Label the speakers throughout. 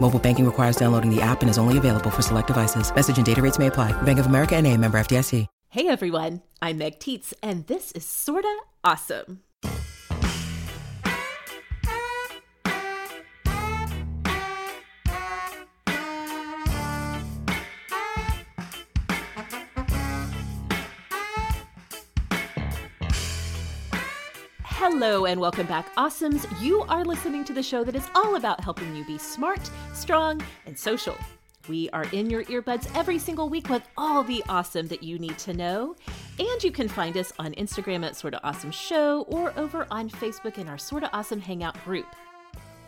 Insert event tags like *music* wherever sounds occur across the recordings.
Speaker 1: Mobile banking requires downloading the app and is only available for select devices. Message and data rates may apply. Bank of America and a member FDIC.
Speaker 2: Hey everyone, I'm Meg Tietz, and this is Sorta Awesome. Hello and welcome back, Awesomes. You are listening to the show that is all about helping you be smart, strong, and social. We are in your earbuds every single week with all the awesome that you need to know. And you can find us on Instagram at Sorta Awesome Show or over on Facebook in our Sorta Awesome Hangout group.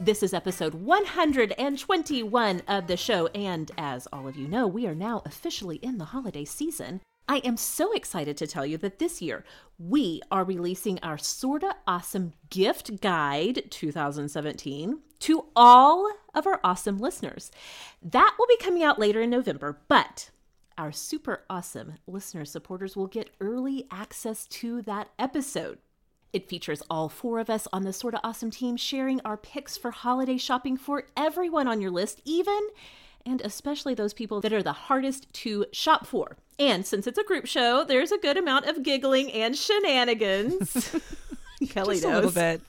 Speaker 2: This is episode 121 of the show, and as all of you know, we are now officially in the holiday season. I am so excited to tell you that this year we are releasing our Sorta Awesome Gift Guide 2017 to all of our awesome listeners. That will be coming out later in November, but our super awesome listener supporters will get early access to that episode. It features all four of us on the Sorta Awesome team sharing our picks for holiday shopping for everyone on your list, even and especially those people that are the hardest to shop for. And since it's a group show, there's a good amount of giggling and shenanigans. *laughs* *laughs* Kelly
Speaker 3: Just
Speaker 2: knows.
Speaker 3: a little bit.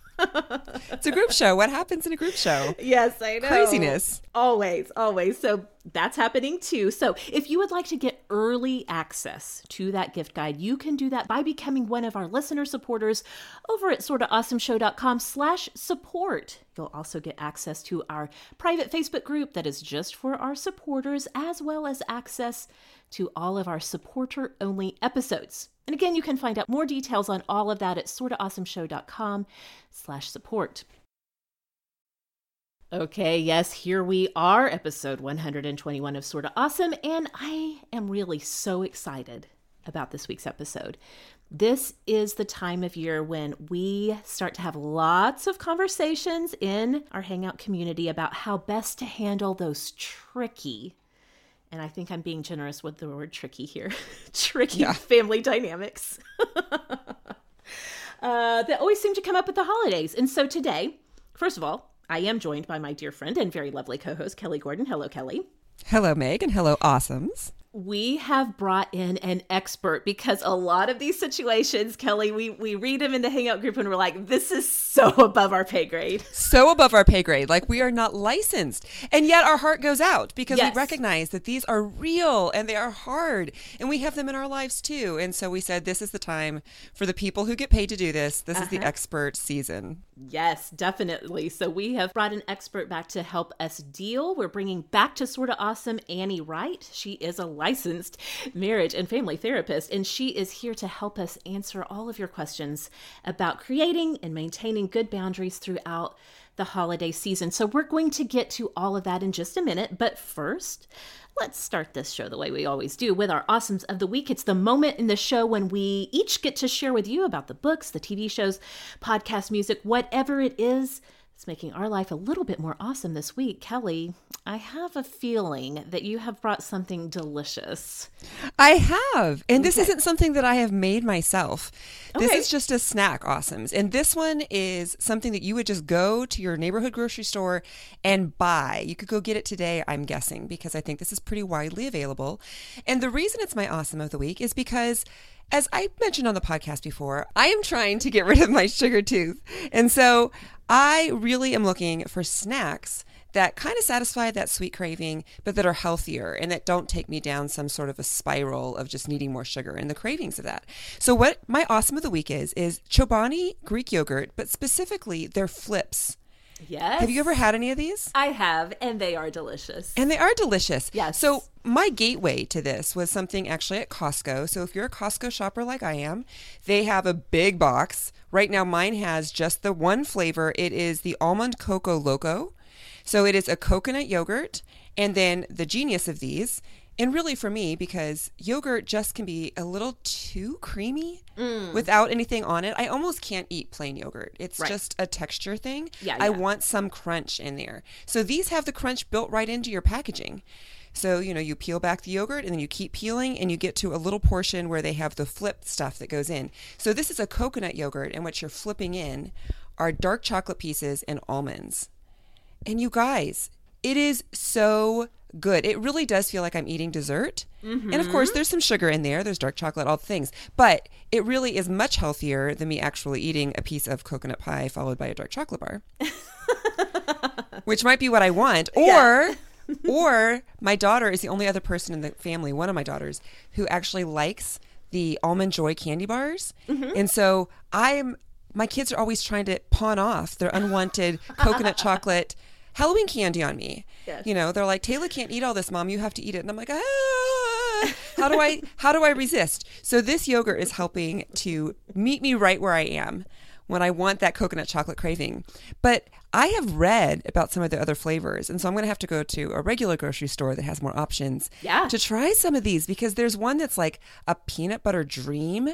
Speaker 3: It's a group show. What happens in a group show?
Speaker 2: Yes, I know.
Speaker 3: Craziness.
Speaker 2: Always, always. So that's happening too. So if you would like to get early access to that gift guide, you can do that by becoming one of our listener supporters over at sortaawesomeshow.com slash support. You'll also get access to our private Facebook group that is just for our supporters, as well as access to all of our supporter only episodes. And again, you can find out more details on all of that at sortaawesomeshow.com slash support. Okay, yes, here we are, episode 121 of Sorta Awesome, and I am really so excited about this week's episode. This is the time of year when we start to have lots of conversations in our Hangout community about how best to handle those tricky, and I think I'm being generous with the word tricky here, *laughs* tricky
Speaker 3: Yeah.
Speaker 2: family dynamics *laughs* uh, that always seem to come up at the holidays. And so today, first of all, I am joined by my dear friend and very lovely co host, Kelly Gordon. Hello, Kelly.
Speaker 3: Hello, Meg, and hello, Awesomes.
Speaker 2: We have brought in an expert because a lot of these situations, Kelly, we, we read them in the Hangout group and we're like, this is so *laughs* above our pay grade.
Speaker 3: So above our pay grade, like we are not licensed. And yet our heart goes out because
Speaker 2: Yes.
Speaker 3: we recognize that these are real and they are hard and we have them in our lives too. And so we said, this is the time for the people who get paid to do this. This is the uh-huh. expert season.
Speaker 2: Yes, definitely. So we have brought an expert back to help us deal. We're bringing back to Sorta Awesome Annie Wright. She is a licensed marriage and family therapist, and she is here to help us answer all of your questions about creating and maintaining good boundaries throughout the holiday season. So we're going to get to all of that in just a minute. But first, let's start this show the way we always do with our awesomes of the week. It's the moment in the show when we each get to share with you about the books, the TV shows, podcast music, whatever it is that's making our life a little bit more awesome this week. Kelly, I have a feeling that you have brought something delicious.
Speaker 3: I have. And this isn't something that I have made myself. This
Speaker 2: Okay.
Speaker 3: is just a snack awesomes. And this one is something that you would just go to your neighborhood grocery store and buy. You could go get it today, I'm guessing, because I think this is pretty widely available. And the reason it's my awesome of the week is because as I mentioned on the podcast before, I am trying to get rid of my sugar tooth. And so I really am looking for snacks that kind of satisfy that sweet craving, but that are healthier and that don't take me down some sort of a spiral of just needing more sugar and the cravings of that. So, what my awesome of the week is, is Chobani Greek yogurt, but specifically their flips.
Speaker 2: Yes.
Speaker 3: Have you ever had any of these?
Speaker 2: I have, and they are delicious.
Speaker 3: And they are delicious.
Speaker 2: Yes.
Speaker 3: So my gateway to this was something actually at Costco. So if you're a Costco shopper like I am, they have a big box. Right now mine has just the one flavor. It is the almond cocoa loco. So it is a coconut yogurt and then the genius of these and really for me because yogurt just can be a little too creamy
Speaker 2: Mm.
Speaker 3: without anything on it. I almost can't eat plain yogurt. It's
Speaker 2: Right.
Speaker 3: just a texture thing.
Speaker 2: Yeah,
Speaker 3: I
Speaker 2: yeah.
Speaker 3: want some crunch in there. So these have the crunch built right into your packaging. So, you know, you peel back the yogurt and then you keep peeling and you get to a little portion where they have the flip stuff that goes in. So this is a coconut yogurt and what you're flipping in are dark chocolate pieces and almonds. And you guys, it is so good. It really does feel like I'm eating dessert. And of course, mm-hmm. there's some sugar in there, there's dark chocolate, all the things. But it really is much healthier than me actually eating a piece of coconut pie followed by a dark chocolate bar. *laughs* Which might be what I want. Or *laughs* or my daughter is the only other person in the family, one of my daughters, who actually likes the almond joy candy bars. Mm-hmm. And so I'm my kids are always trying to pawn off their unwanted coconut *laughs* chocolate Halloween candy on me.
Speaker 2: Yes.
Speaker 3: You know, they're like, Taylor can't eat all this, mom. You have to eat it. And I'm like, ah, how do I how do I resist? So this yogurt is helping to meet me right where I am when I want that coconut chocolate craving. But I have read about some of the other flavors, and so I'm going to have to go to a regular grocery store that has more options
Speaker 2: Yeah.
Speaker 3: to try some of these because there's one that's like a peanut butter dream.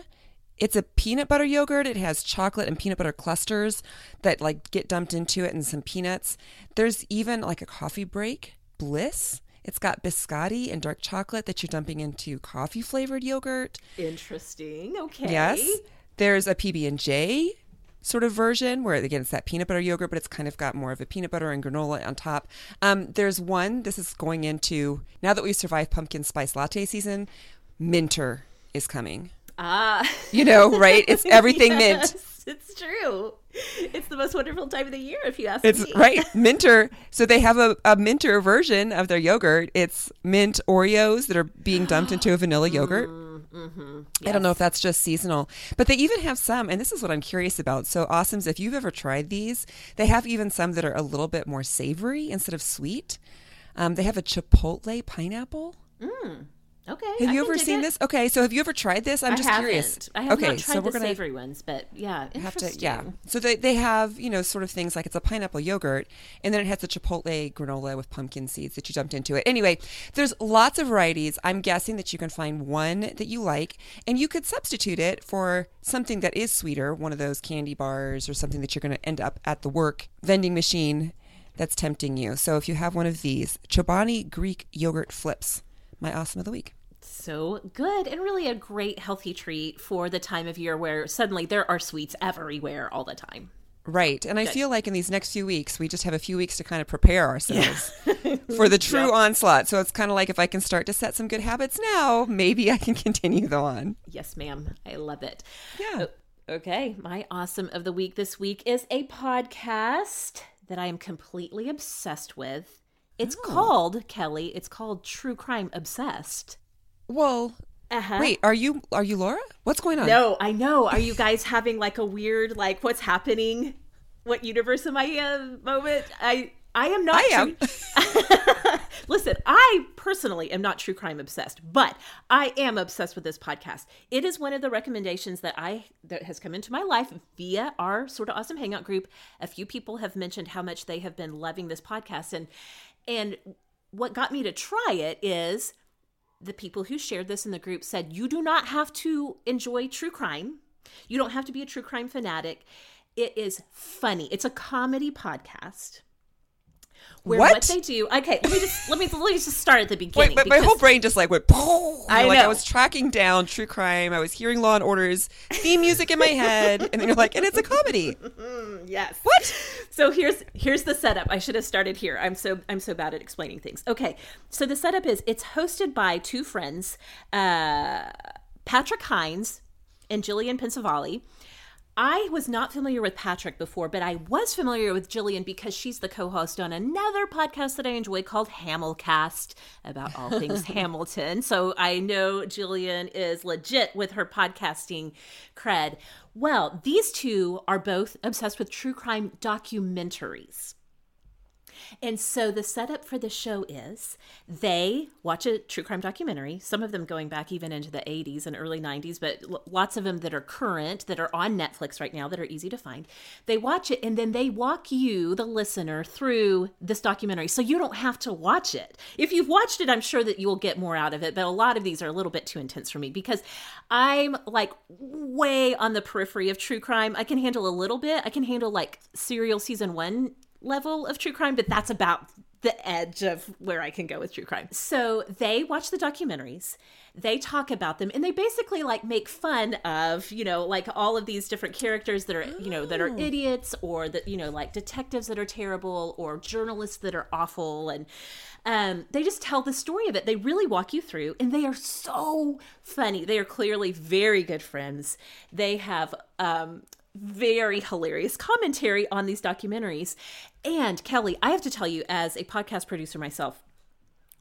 Speaker 3: It's a peanut butter yogurt. It has chocolate and peanut butter clusters that like get dumped into it and some peanuts. There's even like a coffee break bliss. It's got biscotti and dark chocolate that you're dumping into coffee flavored yogurt.
Speaker 2: Interesting. Okay.
Speaker 3: Yes. There's a PB and J sort of version where again it's that peanut butter yogurt, but it's kind of got more of a peanut butter and granola on top. Um, there's one. This is going into now that we've survived pumpkin spice latte season. Minter is coming.
Speaker 2: Ah.
Speaker 3: You know, right? It's *laughs* everything mint.
Speaker 2: It's true. It's the most wonderful time of the year, if you ask
Speaker 3: It's
Speaker 2: me.
Speaker 3: right, *laughs* minter. So they have a, a minter version of their yogurt. It's mint Oreos that are being dumped into a *gasps* vanilla yogurt. I don't know if that's just seasonal, but they even have some, and this is what I'm curious about. So, Awesomes, if you've ever tried these, they have even some that are a little bit more savory instead of sweet. Um, they have a chipotle pineapple.
Speaker 2: Okay.
Speaker 3: Have
Speaker 2: I
Speaker 3: you ever seen
Speaker 2: it.
Speaker 3: this? Okay, so have you ever tried this? I'm
Speaker 2: I
Speaker 3: just
Speaker 2: haven't.
Speaker 3: curious.
Speaker 2: I have
Speaker 3: okay,
Speaker 2: not tried
Speaker 3: so
Speaker 2: the
Speaker 3: we're gonna
Speaker 2: savory ones, but yeah,
Speaker 3: have to
Speaker 2: interesting.
Speaker 3: yeah so they, they have you know sort of things like it's a pineapple yogurt and then it has the chipotle granola with pumpkin seeds that you dumped into it anyway there's lots of varieties i'm guessing that you can find one that you like and you could substitute it for something that is sweeter one of those candy bars or something that you're going to end up at the work vending machine that's tempting you so if you have one of these chobani greek yogurt flips my awesome of the week
Speaker 2: So good and really a great healthy treat for the time of year where suddenly there are sweets everywhere all the time.
Speaker 3: Right. And I feel like in these next few weeks, we just have a few weeks to kind of prepare ourselves *laughs* for the true onslaught. So it's kind of like if I can start to set some good habits now, maybe I can *laughs* continue them on.
Speaker 2: Yes, ma'am. I love it.
Speaker 3: Yeah.
Speaker 2: Okay, my awesome of the week this week is a podcast that I am completely obsessed with. It's
Speaker 3: Oh.
Speaker 2: called Kelly. It's called True Crime Obsessed.
Speaker 3: Well,
Speaker 2: Uh-huh.
Speaker 3: wait, are you are you Laura? What's going on?
Speaker 2: No, I know. Are you guys having like a weird like what's happening? What universe am I in moment? I I am not.
Speaker 3: I am.
Speaker 2: true- *laughs* Listen, I personally am not true crime obsessed, but I am obsessed with this podcast. It is one of the recommendations that I that has come into my life via our Sorta Awesome hangout group. A few people have mentioned how much they have been loving this podcast and and what got me to try it is the people who shared this in the group said you do not have to enjoy true crime. You don't have to be a true crime fanatic. It is funny. It's a comedy podcast. Where
Speaker 3: What?
Speaker 2: what they do? Okay, let me just let me let me just start at the beginning.
Speaker 3: Wait, but my whole brain just like went. Poof, *laughs*
Speaker 2: I
Speaker 3: like I was tracking down true crime. I was hearing Law and Order's theme music in my head, and then you're like, and it's a comedy. *laughs*
Speaker 2: Yes.
Speaker 3: What?
Speaker 2: So here's here's the setup. I should have started here. I'm so I'm so bad at explaining things. Okay. So the setup is it's hosted by two friends, uh, Patrick Hinds and Gillian Pensavalle. I was not familiar with Patrick before, but I was familiar with Gillian because she's the co host on another podcast that I enjoy called Hamilcast about all things *laughs* Hamilton. So I know Gillian is legit with her podcasting cred. Well, these two are both obsessed with true crime documentaries. And so the setup for the show is they watch a true crime documentary, some of them going back even into the 80s and early 90s, but lots of them that are current, that are on Netflix right now, that are easy to find. They watch it and then they walk you, the listener, through this documentary. So you don't have to watch it. If you've watched it, I'm sure that you will get more out of it, but a lot of these are a little bit too intense for me because I'm like way on the periphery of true crime. I can handle a little bit. I can handle like serial season one level of true crime, but that's about the edge of where I can go with true crime. So they watch the documentaries, they talk about them, and they basically like make fun of, you know, like all of these different characters that are, you know, that are oh. idiots or that, you know, like detectives that are terrible or journalists that are awful. And um, they just tell the story of it. They really walk you through, and they are so funny. They are clearly very good friends. They have um, very hilarious commentary on these documentaries. And Kelly, I have to tell you, as a podcast producer myself,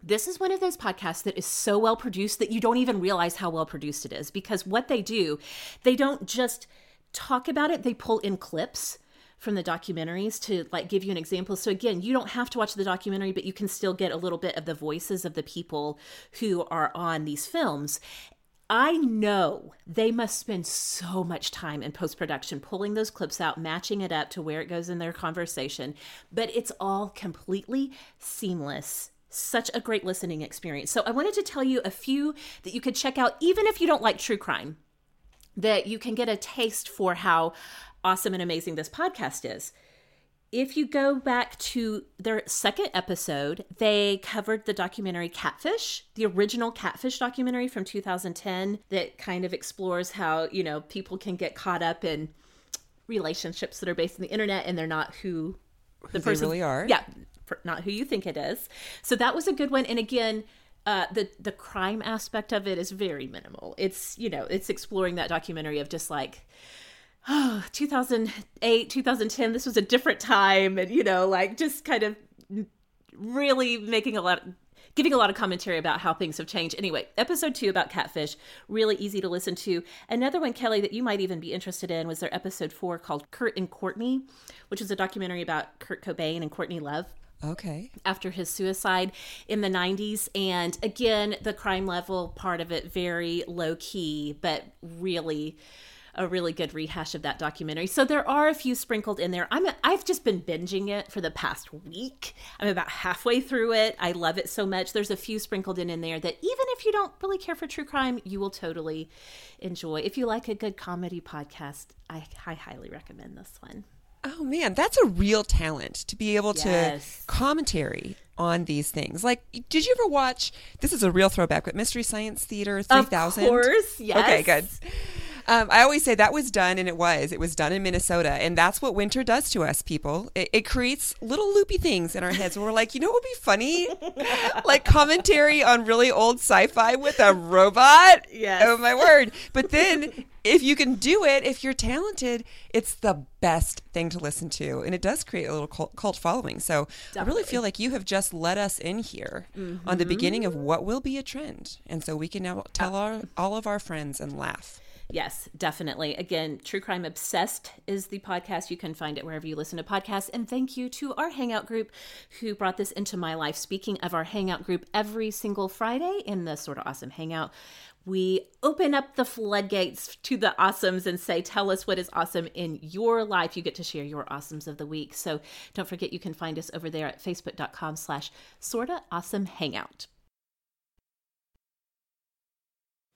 Speaker 2: this is one of those podcasts that is so well produced that you don't even realize how well produced it is because what they do, they don't just talk about it, they pull in clips from the documentaries to like give you an example. So again, you don't have to watch the documentary, but you can still get a little bit of the voices of the people who are on these films. I know they must spend so much time in post production pulling those clips out, matching it up to where it goes in their conversation, but it's all completely seamless. Such a great listening experience. So, I wanted to tell you a few that you could check out, even if you don't like true crime, that you can get a taste for how awesome and amazing this podcast is if you go back to their second episode, they covered the documentary Catfish, the original Catfish documentary from 2010 that kind of explores how, you know, people can get caught up in relationships that are based on the internet and they're not who
Speaker 3: the who person really are.
Speaker 2: Yeah, not who you think it is. So that was a good one and again, uh, the the crime aspect of it is very minimal. It's, you know, it's exploring that documentary of just like *sighs* oh, 2008, 2010, this was a different time. And, you know, like just kind of really making a lot, giving a lot of commentary about how things have changed. Anyway, episode two about catfish, really easy to listen to. Another one, Kelly, that you might even be interested in was their episode four called Kurt and Courtney, which is a documentary about Kurt Cobain and Courtney Love.
Speaker 3: Okay.
Speaker 2: After his suicide in the 90s. And again, the crime level part of it very low key, but really a really good rehash of that documentary. So there are a few sprinkled in there. I'm a, I've just been binging it for the past week. I'm about halfway through it. I love it so much. There's a few sprinkled in in there that even if you don't really care for true crime, you will totally enjoy. If you like a good comedy podcast, I, I highly recommend this one.
Speaker 3: Oh man, that's a real talent to be able yes. to commentary on these things. Like, did you ever watch? This is a real throwback, but Mystery Science Theater 3000.
Speaker 2: Of course, yes.
Speaker 3: Okay, good. Um, I always say that was done, and it was. It was done in Minnesota, and that's what winter does to us, people. It, it creates little loopy things in our heads. Where we're like, you know, what would be funny, *laughs* like commentary on really old sci-fi with a robot.
Speaker 2: Yes.
Speaker 3: Oh my word! But then, if you can do it, if you're talented, it's the best thing to listen to, and it does create a little cult, cult following. So Definitely. I really feel like you have just let us in here mm-hmm. on the beginning of what will be a trend, and so we can now tell uh, our, all of our friends and laugh.
Speaker 2: Yes, definitely. Again, True Crime Obsessed is the podcast. You can find it wherever you listen to podcasts. And thank you to our Hangout group who brought this into my life. Speaking of our Hangout group, every single Friday in the Sorta Awesome Hangout, we open up the floodgates to the awesomes and say, tell us what is awesome in your life. You get to share your awesomes of the week. So don't forget you can find us over there at facebook.com slash sorta awesome hangout.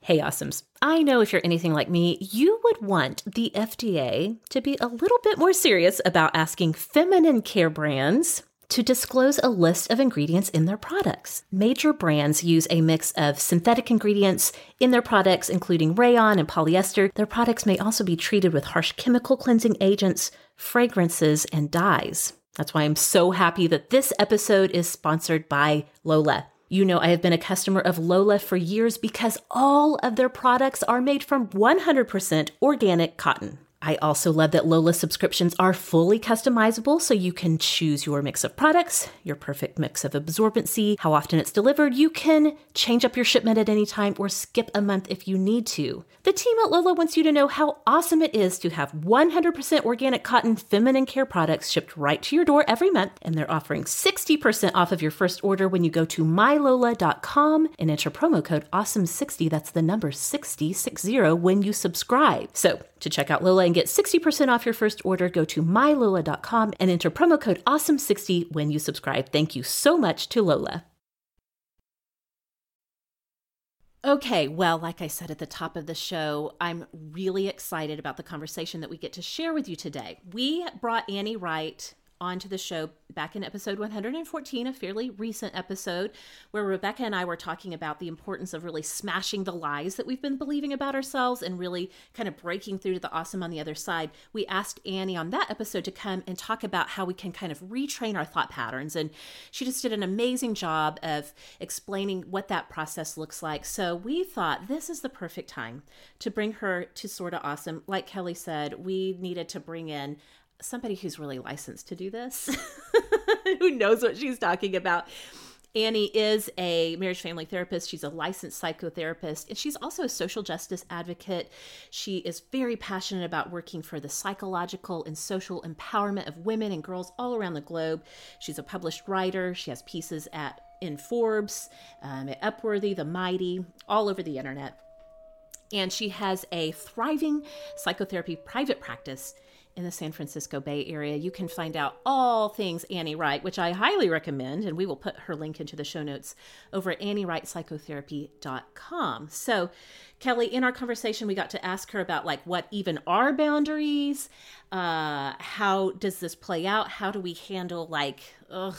Speaker 2: Hey, awesomes. I know if you're anything like me, you would want the FDA to be a little bit more serious about asking feminine care brands to disclose a list of ingredients in their products. Major brands use a mix of synthetic ingredients in their products, including rayon and polyester. Their products may also be treated with harsh chemical cleansing agents, fragrances, and dyes. That's why I'm so happy that this episode is sponsored by Lola. You know, I have been a customer of Lola for years because all of their products are made from 100% organic cotton. I also love that Lola subscriptions are fully customizable so you can choose your mix of products, your perfect mix of absorbency, how often it's delivered. You can change up your shipment at any time or skip a month if you need to. The team at Lola wants you to know how awesome it is to have 100% organic cotton feminine care products shipped right to your door every month, and they're offering 60% off of your first order when you go to mylola.com and enter promo code AWESOME60. That's the number 6060 when you subscribe. So, to check out Lola and get 60% off your first order, go to mylola.com and enter promo code AWESOME60 when you subscribe. Thank you so much to Lola. Okay, well, like I said at the top of the show, I'm really excited about the conversation that we get to share with you today. We brought Annie Wright onto the show back in episode 114, a fairly recent episode, where Rebecca and I were talking about the importance of really smashing the lies that we've been believing about ourselves and really kind of breaking through to the awesome on the other side. We asked Annie on that episode to come and talk about how we can kind of retrain our thought patterns. And she just did an amazing job of explaining what that process looks like. So we thought this is the perfect time to bring her to Sorta Awesome. Like Kelly said, we needed to bring in somebody who's really licensed to do this, *laughs* who knows what she's talking about. Annie is a marriage family therapist. She's a licensed psychotherapist, and she's also a social justice advocate. She is very passionate about working for the psychological and social empowerment of women and girls all around the globe. She's a published writer. She has pieces at in Forbes, um, at Upworthy, The Mighty, all over the internet. And she has a thriving psychotherapy private practice in the San Francisco Bay Area. You can find out all things Annie Wright, which I highly recommend, and we will put her link into the show notes over at anniewrightpsychotherapy.com. So, Kelly, in our conversation, we got to ask her about like what even are boundaries? Uh, how does this play out? How do we handle like, ugh,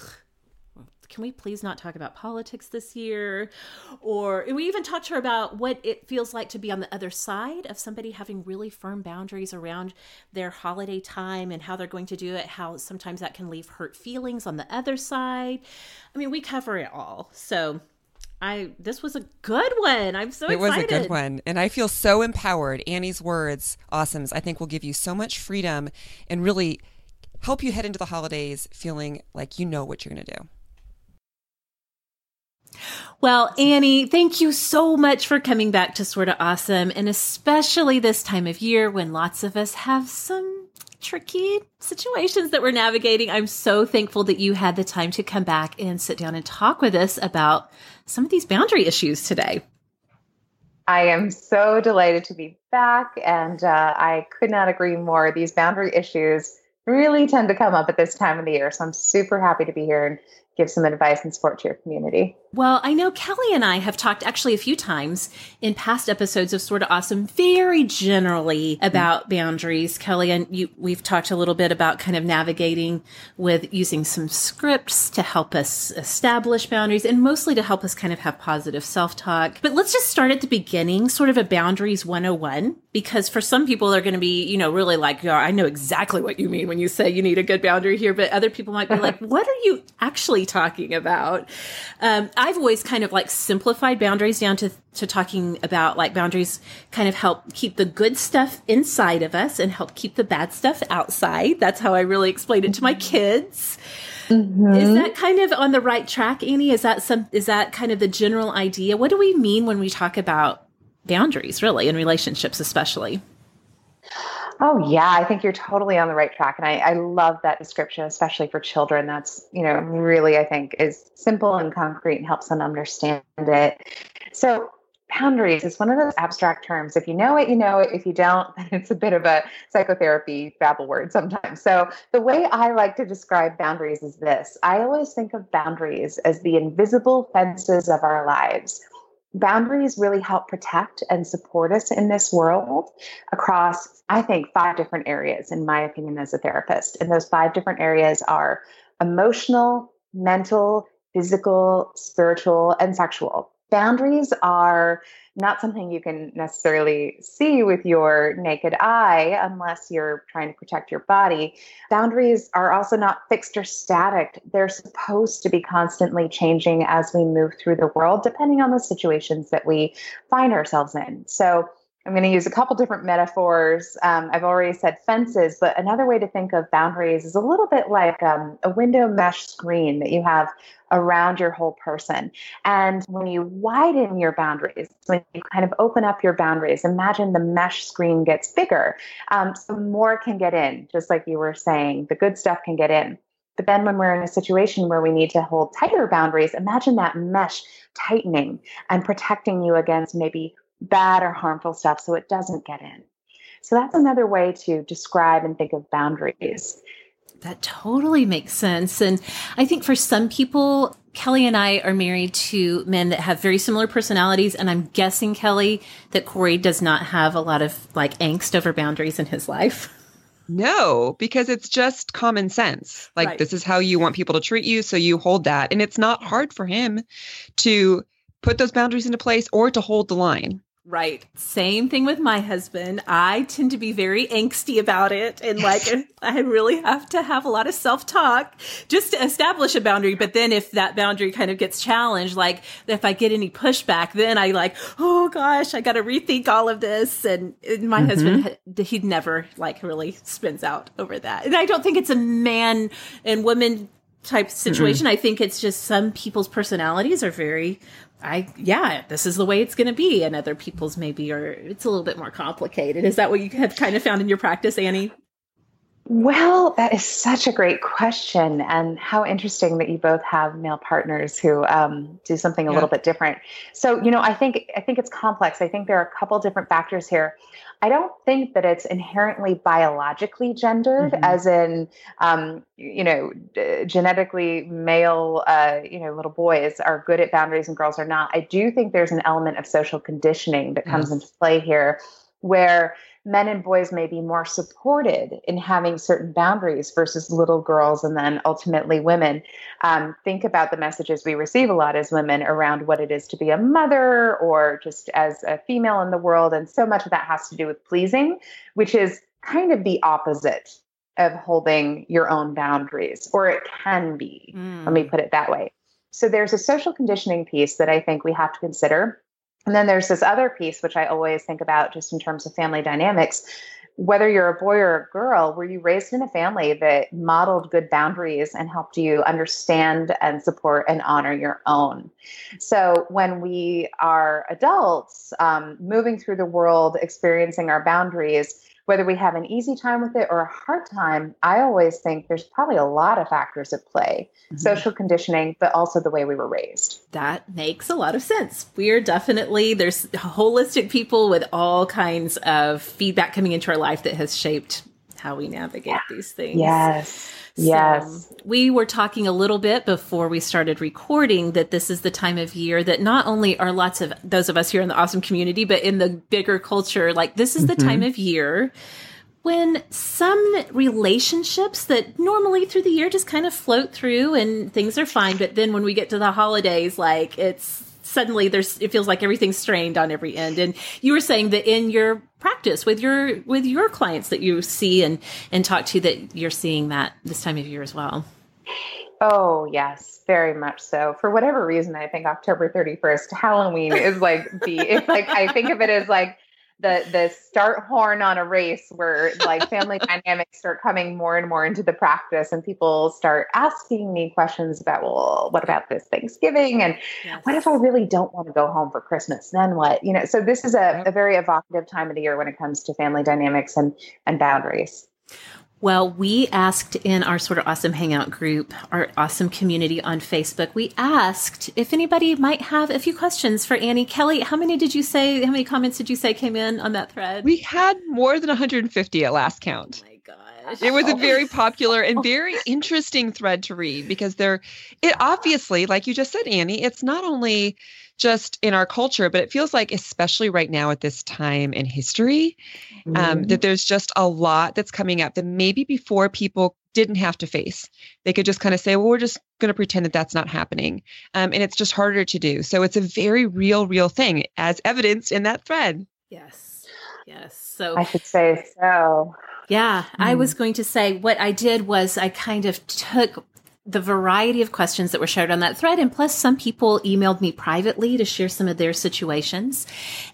Speaker 2: can we please not talk about politics this year? Or we even talked to her about what it feels like to be on the other side of somebody having really firm boundaries around their holiday time and how they're going to do it, how sometimes that can leave hurt feelings on the other side. I mean, we cover it all. So I this was a good one. I'm so
Speaker 3: it
Speaker 2: excited.
Speaker 3: It was a good one. And I feel so empowered. Annie's words, awesomes, I think will give you so much freedom and really help you head into the holidays feeling like you know what you're going to do.
Speaker 2: Well, Annie, thank you so much for coming back to Sorta Awesome, and especially this time of year when lots of us have some tricky situations that we're navigating. I'm so thankful that you had the time to come back and sit down and talk with us about some of these boundary issues today.
Speaker 4: I am so delighted to be back, and uh, I could not agree more. These boundary issues really tend to come up at this time of the year, so I'm super happy to be here and give some advice and support to your community.
Speaker 2: Well, I know Kelly and I have talked actually a few times in past episodes of Sorta Awesome very generally about mm-hmm. boundaries. Kelly and you we've talked a little bit about kind of navigating with using some scripts to help us establish boundaries and mostly to help us kind of have positive self-talk. But let's just start at the beginning, sort of a boundaries 101 because for some people they're going to be, you know, really like, yeah, I know exactly what you mean when you say you need a good boundary here, but other people might be *laughs* like, what are you actually talking about? Um, I've always kind of like simplified boundaries down to to talking about like boundaries kind of help keep the good stuff inside of us and help keep the bad stuff outside. That's how I really explained it to my kids. Mm-hmm. Is that kind of on the right track, Annie? Is that some is that kind of the general idea? What do we mean when we talk about boundaries really in relationships especially?
Speaker 4: Oh yeah, I think you're totally on the right track, and I, I, love that description, especially for children. That's you know really I think is simple and concrete and helps them understand it. So boundaries is one of those abstract terms. If you know it, you know it. If you don't, *laughs* then it's a bit of a psychotherapy babble word sometimes. So the way I like to describe boundaries is this: I always think of boundaries as the invisible fences of our lives boundaries really help protect and support us in this world across, I think, five different areas, in my opinion, as a therapist. And those five different areas are emotional, mental, physical, spiritual, and sexual. Boundaries are not something you can necessarily see with your naked eye unless you're trying to protect your body. Boundaries are also not fixed or static. They're supposed to be constantly changing as we move through the world, depending on the situations that we find ourselves in. So, I'm going to use a couple different metaphors. Um, I've already said fences, but another way to think of boundaries is a little bit like um, a window mesh screen that you have around your whole person. And when you widen your boundaries, when you kind of open up your boundaries, imagine the mesh screen gets bigger. Um, so more can get in, just like you were saying, the good stuff can get in. But then when we're in a situation where we need to hold tighter boundaries, imagine that mesh tightening and protecting you against maybe bad or harmful stuff so it doesn't get in. So that's another way to describe and think of boundaries.
Speaker 2: That totally makes sense. And I think for some people, Kelly and I are married to men that have very similar personalities. And I'm guessing, Kelly, that Corey does not have a lot of like angst over boundaries in his life. *laughs*
Speaker 3: No, because it's just common sense. Like, right. this is how you want people to treat you. So you hold that. And it's not hard for him to put those boundaries into place or to hold the line.
Speaker 2: Right. Same thing with my husband. I tend to be very angsty about it. And like, *laughs* I really have to have a lot of self talk just to establish a boundary. But then if that boundary kind of gets challenged, like if I get any pushback, then I like, oh gosh, I got to rethink all of this. And my mm-hmm. husband, he'd never like really spins out over that. And I don't think it's a man and woman type situation. Mm-hmm. I think it's just some people's personalities are very I yeah, this is the way it's going to be, and other people's maybe are it's a little bit more complicated. Is that what you have kind of found in your practice, Annie?
Speaker 4: Well, that is such a great question, and how interesting that you both have male partners who um, do something a yeah. little bit different. So, you know, I think I think it's complex. I think there are a couple different factors here. I don't think that it's inherently biologically gendered, mm-hmm. as in, um, you know, d- genetically male, uh, you know, little boys are good at boundaries and girls are not. I do think there's an element of social conditioning that comes mm-hmm. into play here, where men and boys may be more supported in having certain boundaries versus little girls and then ultimately women. Um, think about the messages we receive a lot as women around what it is to be a mother or just as a female in the world. And so much of that has to do with pleasing, which is kind of the opposite of holding your own boundaries, or it can be. Mm. Let me put it that way. So there's a social conditioning piece that I think we have to consider and then there's this other piece, which I always think about just in terms of family dynamics. Whether you're a boy or a girl, were you raised in a family that modeled good boundaries and helped you understand and support and honor your own? So, when we are adults, um, moving through the world, experiencing our boundaries, whether we have an easy time with it or a hard time, I always think there's probably a lot of factors at play mm-hmm. social conditioning, but also the way we were raised.
Speaker 2: That makes a lot of sense. We're definitely, there's holistic people with all kinds of feedback coming into our life that has shaped how we navigate these things.
Speaker 4: Yes. Yes.
Speaker 2: So we were talking a little bit before we started recording that this is the time of year that not only are lots of those of us here in the awesome community, but in the bigger culture, like this is the mm-hmm. time of year when some relationships that normally through the year just kind of float through and things are fine, but then when we get to the holidays, like it's suddenly there's it feels like everything's strained on every end. And you were saying that in your practice with your with your clients that you see and and talk to that you're seeing that this time of year as well.
Speaker 4: Oh yes very much so. For whatever reason i think october 31st halloween is like the it's *laughs* like i think of it as like the the start horn on a race where like family *laughs* dynamics start coming more and more into the practice and people start asking me questions about well what about this thanksgiving? And yes. what if i really don't want to go home for christmas? Then what? You know so this is a, a very evocative time of the year when it comes to family dynamics and and boundaries
Speaker 2: well, we asked in our Sorta Awesome hangout group, our awesome community on Facebook, we asked if anybody might have a few questions for Annie. Kelly, how many did you say, how many comments did you say came in on that thread?
Speaker 3: We had more than 150 at last count.
Speaker 2: Oh my gosh.
Speaker 3: It was a *laughs* very popular and oh. very interesting thread to read because there, it obviously, like you just said, Annie, it's not only just in our culture, but it feels like, especially right now at this time in history, um, mm-hmm. that there's just a lot that's coming up that maybe before people didn't have to face. They could just kind of say, well, we're just going to pretend that that's not happening. Um, and it's just harder to do. So it's a very real, real thing, as evidenced in that thread.
Speaker 2: Yes. Yes. So
Speaker 4: I should say so.
Speaker 2: Yeah, mm. I was going to say what I did was I kind of took the variety of questions that were shared on that thread. And plus, some people emailed me privately to share some of their situations.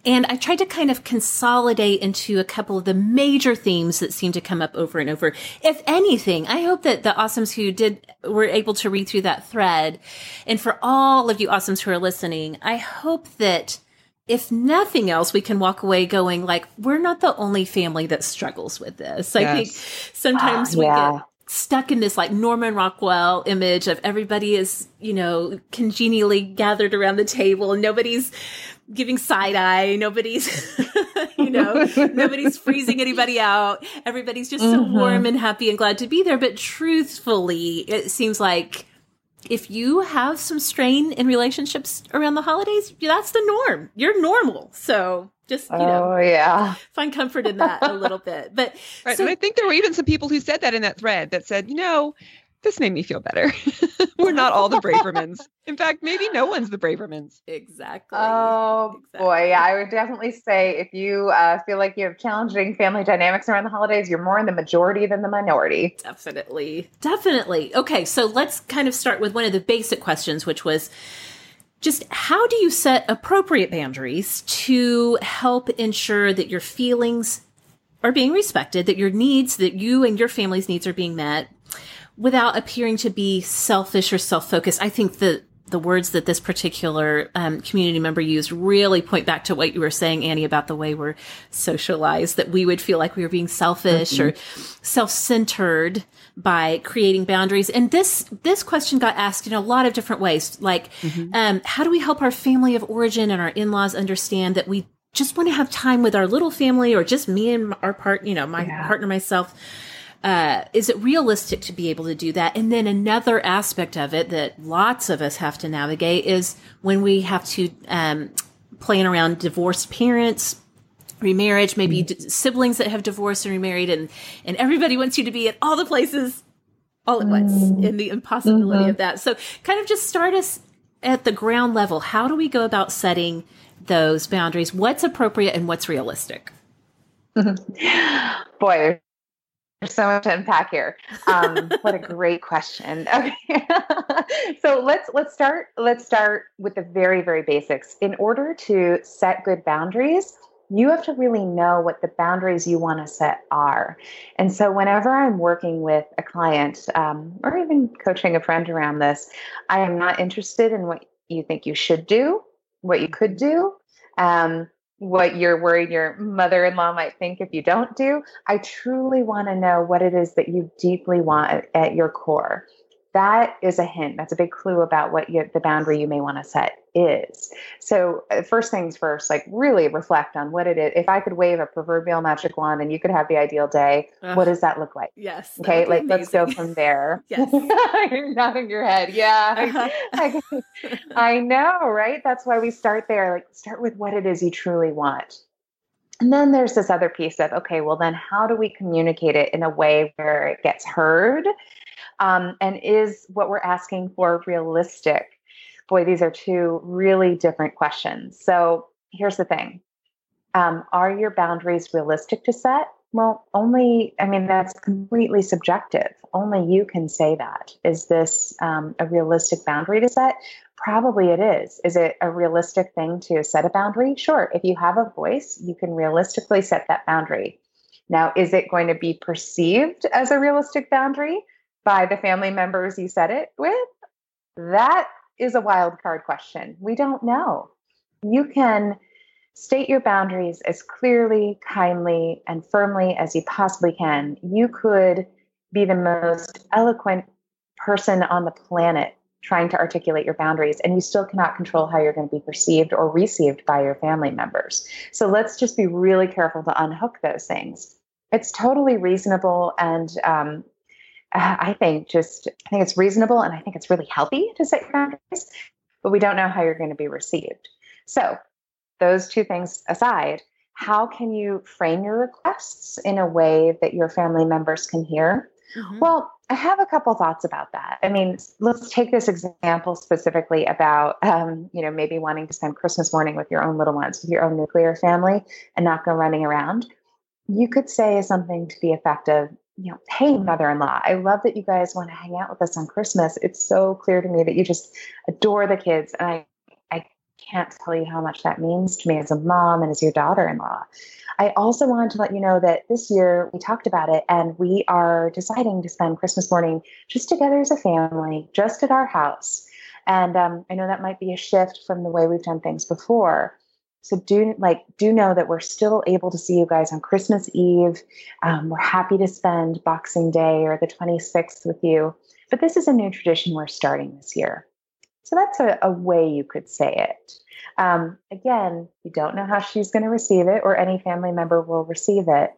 Speaker 2: And I tried to kind of consolidate into a couple of the major themes that seem to come up over and over. If anything, I hope that the awesomes who did were able to read through that thread. And for all of you awesomes who are listening, I hope that if nothing else, we can walk away going like, we're not the only family that struggles with this. Yes. I think sometimes ah, we yeah. get stuck in this like Norman Rockwell image of everybody is, you know, congenially gathered around the table and nobody's giving side eye. Nobody's, *laughs* you know, nobody's freezing anybody out. Everybody's just mm-hmm. so warm and happy and glad to be there. But truthfully, it seems like if you have some strain in relationships around the holidays, that's the norm. You're normal. So just you know
Speaker 4: oh yeah. *laughs*
Speaker 2: find comfort in that a little bit. But
Speaker 3: right. so, and i think there were even some people who said that in that thread that said you know this made me feel better. *laughs* We're not all the bravermans. In fact maybe no one's the bravermans.
Speaker 2: Exactly.
Speaker 4: Oh exactly. boy. Yeah i would definitely say if you uh, feel like you have challenging family dynamics around the holidays you're more in the majority than the minority.
Speaker 2: Definitely. Definitely. Okay so let's kind of start with one of the basic questions which was just how do you set appropriate boundaries to help ensure that your feelings are being respected, that your needs, that you and your family's needs are being met without appearing to be selfish or self-focused? I think the the words that this particular um, community member used really point back to what you were saying, Annie, about the way we're socialized, that we would feel like we were being selfish mm-hmm. or self-centered by creating boundaries. And this, this question got asked in a lot of different ways. Like, mm-hmm. um, how do we help our family of origin and our in-laws understand that we just want to have time with our little family or just me and our part, you know, my yeah. partner, myself. Uh, is it realistic to be able to do that? And then another aspect of it that lots of us have to navigate is when we have to um, plan around divorced parents, remarriage, maybe mm-hmm. d- siblings that have divorced and remarried, and and everybody wants you to be at all the places all at once, mm-hmm. and the impossibility mm-hmm. of that. So, kind of just start us at the ground level. How do we go about setting those boundaries? What's appropriate and what's realistic? *laughs*
Speaker 4: Boy, there's so much to unpack here. Um, what a great question. *laughs* Okay, *laughs* so let's let's start let's start with the very very basics. In order to set good boundaries, you have to really know what the boundaries you want to set are. And so, whenever I'm working with a client um, or even coaching a friend around this, I am not interested in what you think you should do, what you could do, um, what you're worried your mother in law might think if you don't do. I truly want to know what it is that you deeply want at your core that is a hint. That's a big clue about what you, the boundary you may want to set is. So, uh, first things first, like really reflect on what it is. If I could wave a proverbial magic wand and you could have the ideal day, uh, what does that look like?
Speaker 2: Yes.
Speaker 4: Okay, like amazing. let's go from there. *laughs* *laughs*
Speaker 2: yes.
Speaker 4: You're nodding your head. Yeah. *laughs* Uh-huh. I know, right? That's why we start there. Like, start with what it is you truly want. And then there's this other piece of, okay, well, then how do we communicate it in a way where it gets heard um, and is what we're asking for realistic? Boy, these are two really different questions. So here's the thing um, Are your boundaries realistic to set? Well, only, I mean, that's completely subjective. Only you can say that. Is this um, a realistic boundary to set? Probably it is. Is it a realistic thing to set a boundary? Sure. If you have a voice, you can realistically set that boundary. Now, is it going to be perceived as a realistic boundary? By the family members you said it with? That is a wild card question. We don't know. You can state your boundaries as clearly, kindly, and firmly as you possibly can. You could be the most eloquent person on the planet trying to articulate your boundaries, and you still cannot control how you're going to be perceived or received by your family members. So let's just be really careful to unhook those things. It's totally reasonable and um, I think just I think it's reasonable and I think it's really healthy to set boundaries, but we don't know how you're going to be received. So, those two things aside, how can you frame your requests in a way that your family members can hear? Mm-hmm. Well, I have a couple thoughts about that. I mean, let's take this example specifically about, um, you know, maybe wanting to spend Christmas morning with your own little ones, with your own nuclear family, and not go running around. You could say something to the effect of, you know, hey, mother in law, I love that you guys want to hang out with us on Christmas. It's so clear to me that you just adore the kids. And I, I can't tell you how much that means to me as a mom and as your daughter in law. I also wanted to let you know that this year we talked about it and we are deciding to spend Christmas morning just together as a family, just at our house. And um, I know that might be a shift from the way we've done things before. So do like do know that we're still able to see you guys on Christmas Eve. Um, we're happy to spend Boxing Day or the 26th with you. But this is a new tradition we're starting this year. So that's a, a way you could say it. Um, again, you don't know how she's going to receive it or any family member will receive it,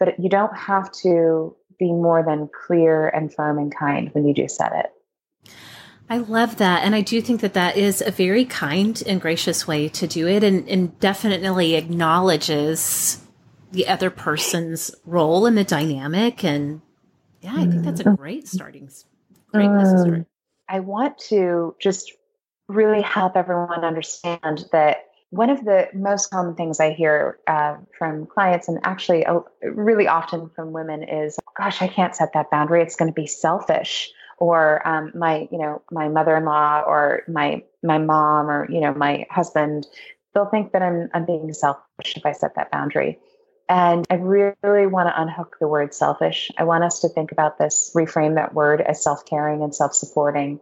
Speaker 4: but you don't have to be more than clear and firm and kind when you do set it.
Speaker 2: I love that. And I do think that that is a very kind and gracious way to do it and, and definitely acknowledges the other person's role in the dynamic. And yeah, I think that's a mm-hmm. great starting, great place to start.
Speaker 4: I want to just really help everyone understand that one of the most common things I hear uh, from clients, and actually uh, really often from women, is, "Gosh, I can't set that boundary. It's going to be selfish." Or um, my you know my mother-in-law or my my mom or you know my husband they'll think that i'm i'm being selfish if i set that boundary. And i really want to unhook the word selfish. I want us to think about this reframe that word as self-caring and self-supporting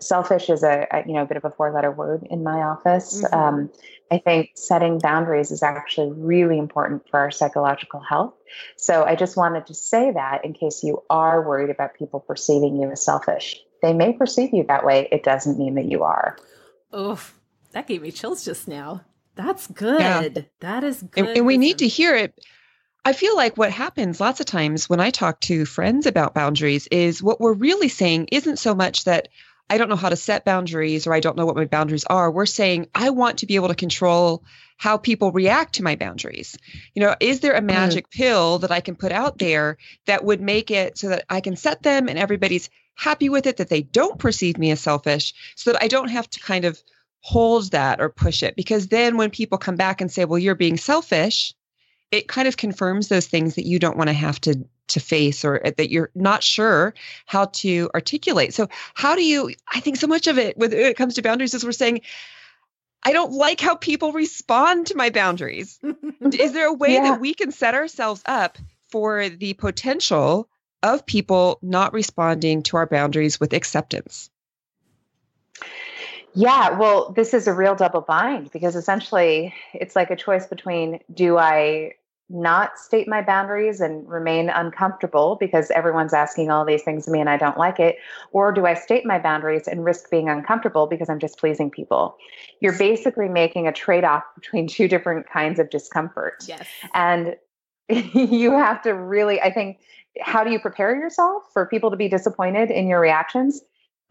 Speaker 4: selfish is a, a, you know a bit of a four letter word in my office. Mm-hmm. um, i think setting boundaries is actually really important for our psychological health. So i just wanted to say that in case you are worried about people perceiving you as selfish. They may perceive you that way. It doesn't mean that you are.
Speaker 2: Oh that gave me chills just now. That's good. Yeah. that is good
Speaker 3: and, and we need to hear it. I feel like what happens lots of times when I talk to friends about boundaries is what we're really saying isn't so much that I don't know how to set boundaries or I don't know what my boundaries are. We're saying I want to be able to control how people react to my boundaries. You know, is there a mm. magic mm. pill that I can put out there that would make it so that I can set them and everybody's happy with it, that they don't perceive me as selfish, so that I don't have to kind of hold that or push it? Because then when people come back and say, well, you're being selfish, it kind of confirms those things that you don't want to have to to face or uh, that you're not sure how to articulate. So how do you I think so much of it when it comes to boundaries is we're saying I don't like how people respond to my boundaries. *laughs* is there a way yeah. that we can set ourselves up for the potential of people not responding to our boundaries with acceptance?
Speaker 4: Yeah, well, this is a real double bind because essentially it's like a choice between do I not state my boundaries and remain uncomfortable because everyone's asking all these things of me and I don't like it? Or do I state my boundaries and risk being uncomfortable because I'm displeasing people? You're basically making a trade off between two different kinds of discomfort.
Speaker 2: Yes.
Speaker 4: And *laughs* you have to really, I think, how do you prepare yourself for people to be disappointed in your reactions?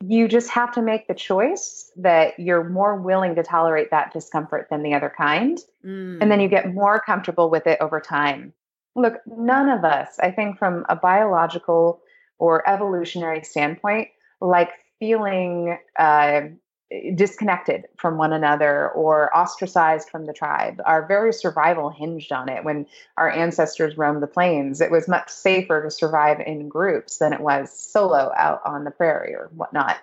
Speaker 4: You just have to make the choice that you're more willing to tolerate that discomfort than the other kind. Mm. And then you get more comfortable with it over time. Look, none of us, I think, from a biological or evolutionary standpoint, like feeling uh, disconnected from one another or ostracized from the tribe. Our very survival hinged on it. When our ancestors roamed the plains, it was much safer to survive in groups than it was solo out on the prairie or whatnot.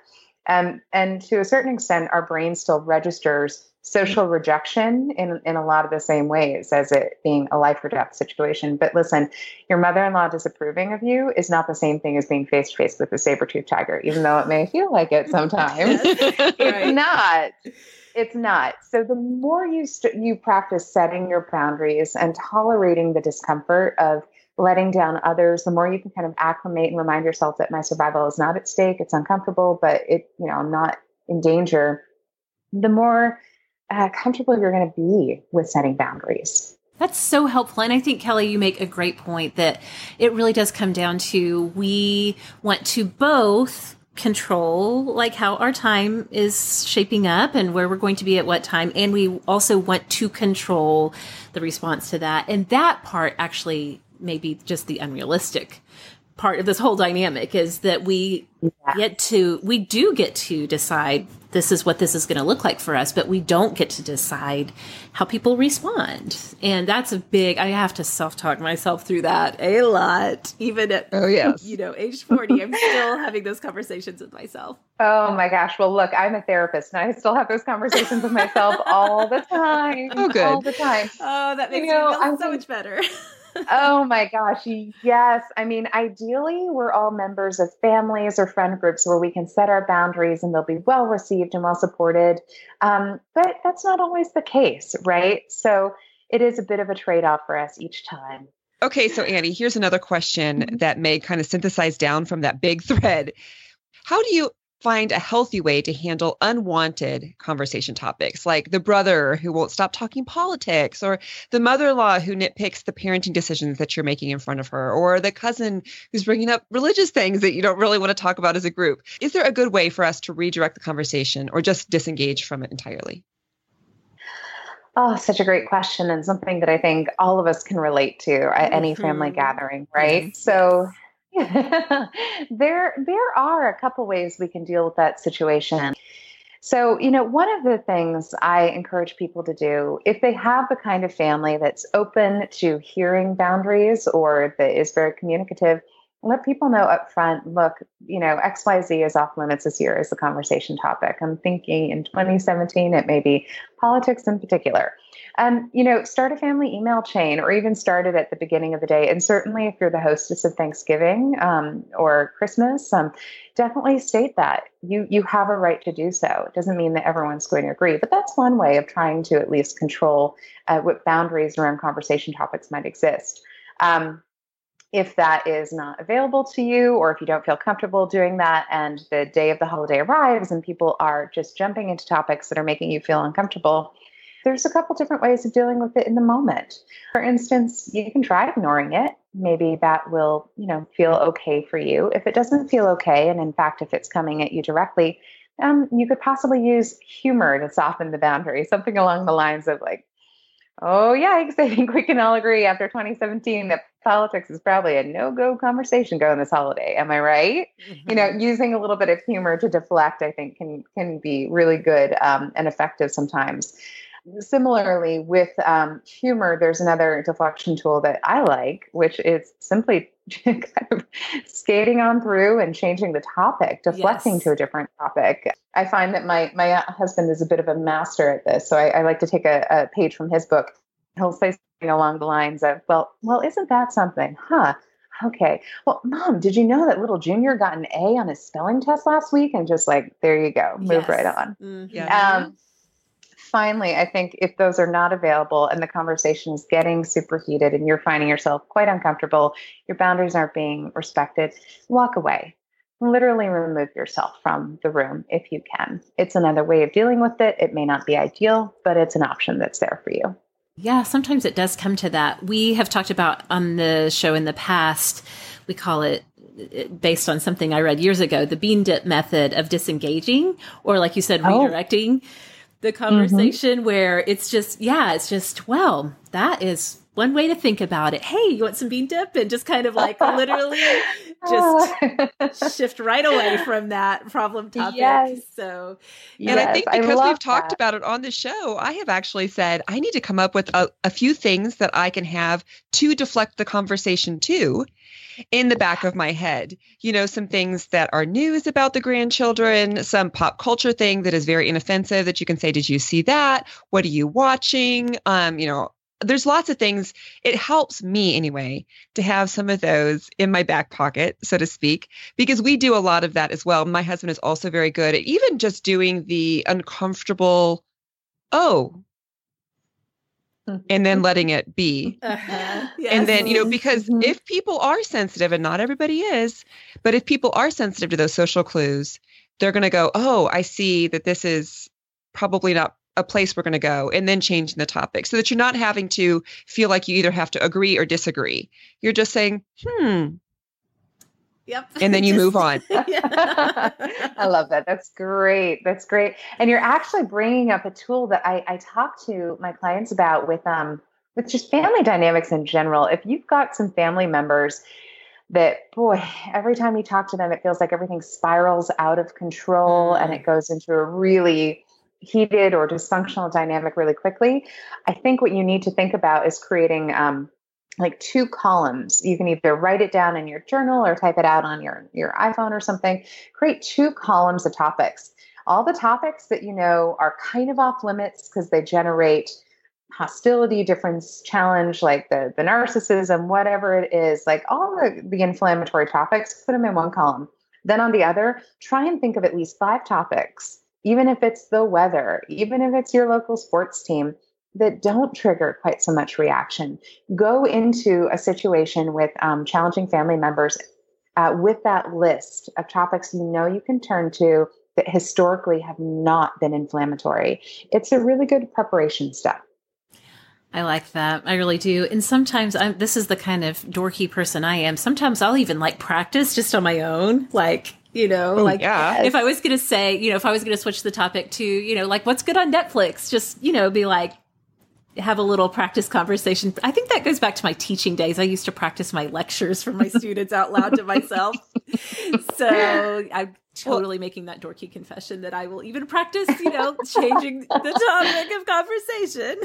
Speaker 4: Um, and to a certain extent, our brain still registers social rejection in, in a lot of the same ways as it being a life or death situation. But listen, your mother in law disapproving of you is not the same thing as being face to face with a saber tooth tiger, even though it may feel like it sometimes. *laughs* *laughs* it's not. It's not. So the more you st- you practice setting your boundaries and tolerating the discomfort of letting down others, the more you can kind of acclimate and remind yourself that my survival is not at stake. It's uncomfortable, but it, you know, I'm not in danger. The more uh, comfortable you're going to be with setting boundaries.
Speaker 2: That's so helpful. And I think, Kelly, you make a great point that it really does come down to we want to both control like how our time is shaping up and where we're going to be at what time and we also want to control the response to that and that part actually may be just the unrealistic part of this whole dynamic is that we yeah. get to we do get to decide this is what this is going to look like for us but we don't get to decide how people respond. And that's a big i have to self-talk myself through that a lot even at oh yes. *laughs* you know age 40 i'm still having those conversations with myself.
Speaker 4: Oh my gosh. Well look i'm a therapist and i still have those conversations with myself all the time.
Speaker 3: Oh good.
Speaker 4: All the time.
Speaker 2: Oh that makes you know, me feel so much better *laughs*
Speaker 4: oh my gosh. Yes. I mean, ideally, we're all members of families or friend groups where we can set our boundaries and they'll be well received and well supported. Um, but that's not always the case, right? So it is a bit of a trade off for us each time.
Speaker 3: Okay. So, Annie, here's another question mm-hmm. that may kind of synthesize down from that big *laughs* thread. How do you find a healthy way to handle unwanted conversation topics like the brother who won't stop talking politics or the mother-in-law who nitpicks the parenting decisions that you're making in front of her or the cousin who's bringing up religious things that you don't really want to talk about as a group is there a good way for us to redirect the conversation or just disengage from it entirely
Speaker 4: Oh, such a great question, and something that I think all of us can relate to at any family mm-hmm. gathering, right? Yes. So, *laughs* there there are a couple ways we can deal with that situation. So, you know, one of the things I encourage people to do, if they have the kind of family that's open to hearing boundaries or that is very communicative, let people know up front look, you know, XYZ is off limits this year as the conversation topic. I'm thinking in 2017, it may be politics in particular. Um, you know, start a family email chain or even start it at the beginning of the day. And certainly if you're the hostess of Thanksgiving um, or Christmas, um, definitely state that. You, you have a right to do so. It doesn't mean that everyone's going to agree, but that's one way of trying to at least control uh, what boundaries around conversation topics might exist. Um, if that is not available to you, or if you don't feel comfortable doing that, and the day of the holiday arrives and people are just jumping into topics that are making you feel uncomfortable, there's a couple different ways of dealing with it in the moment. For instance, you can try ignoring it. Maybe that will, you know, feel okay for you. If it doesn't feel okay, and in fact, if it's coming at you directly, um, you could possibly use humor to soften the boundary, something along the lines of like, oh, yikes, *laughs* I think we can all agree after 2017 that politics is probably a no go conversation going this holiday. Am I right? Mm-hmm. You know, mm-hmm. using a little bit of humor to deflect, I think, can, can be really good um, and effective sometimes. Similarly, with um, humor, there's another deflection tool that I like, which is simply *laughs* kind of skating on through and changing the topic, deflecting yes. to a different topic. I find that my my husband is a bit of a master at this, so I, I like to take a, a page from his book. He'll say something along the lines of, "Well, well, isn't that something, huh?" Okay. Well, mom, did you know that little Junior got an A on his spelling test last week? And just like, there you go, move yes. right on. Mm-hmm. Yeah. Um, finally, I think if those are not available and the conversation is getting superheated and you're finding yourself quite uncomfortable, your boundaries aren't being respected, walk away. Literally remove yourself from the room if you can. It's another way of dealing with it. It may not be ideal, but it's an option that's there for you.
Speaker 2: Yeah, sometimes it does come to that. We have talked about on the show in the past, we call it based on something I read years ago, the bean dip method of disengaging, or like you said, oh. redirecting the mm-hmm. conversation mm-hmm. where it's just, yeah, it's just, well, that is one way to think about it. Hey, you want some bean dip? And just kind of like literally just *laughs* shift right away from that problem topic. Yes. So,
Speaker 3: and yes, I think because I we've talked about it on the show, I have actually said I need to come up with a, a few things that I can have to deflect the conversation to in the back of my head. You know, some things that are news about the grandchildren, some pop culture thing that is very inoffensive that you can say, Did you see that? What are you watching? Um, you know, there's lots of things. It helps me anyway to have some of those in my back pocket, so to speak, because we do a lot of that as well. My husband is also very good at even just doing the uncomfortable, oh, and then letting it be. Uh-huh. Yes. And then, you know, because mm-hmm. if people are sensitive, and not everybody is, but if people are sensitive to those social clues, they're going to go, oh, I see that this is probably not a place we're going to go, and then changing the topic so that you're not having to feel like you either have to agree or disagree. You're just saying, hmm,
Speaker 2: Yep.
Speaker 3: And then you *laughs* move on. *laughs* *laughs*
Speaker 4: I love that. That's great. That's great. And you're actually bringing up a tool that I, I talk to my clients about with um with just family dynamics in general. If you've got some family members that boy every time we talk to them it feels like everything spirals out of control mm. and it goes into a really heated or dysfunctional dynamic really quickly i think what you need to think about is creating um, like two columns. You can either write it down in your journal or type it out on your your iphone or something. Create two columns of topics. All the topics that you know are kind of off limits because they generate hostility, difference, challenge, like the the narcissism, whatever it is, like all the, the inflammatory topics, put them in one column. Then on the other, try and think of at least five topics, even if it's the weather, even if it's your local sports team, that don't trigger quite so much reaction. Go into a situation with um, challenging family members uh, with that list of topics you know you can turn to that historically have not been inflammatory. It's a really good preparation step.
Speaker 2: I like that. I really do. And sometimes I'm this is the kind of dorky person I am. Sometimes I'll even like practice just on my own. Like, you know, oh, like yeah. if I was going to say, you know, if I was going to switch the topic to, you know, like what's good on Netflix, just, you know, be like have a little practice conversation. I think that goes back to my teaching days. I used to practice my lectures for my students out loud to myself. *laughs* So I'm totally making that dorky confession that I will even practice, you know, changing the topic of conversation.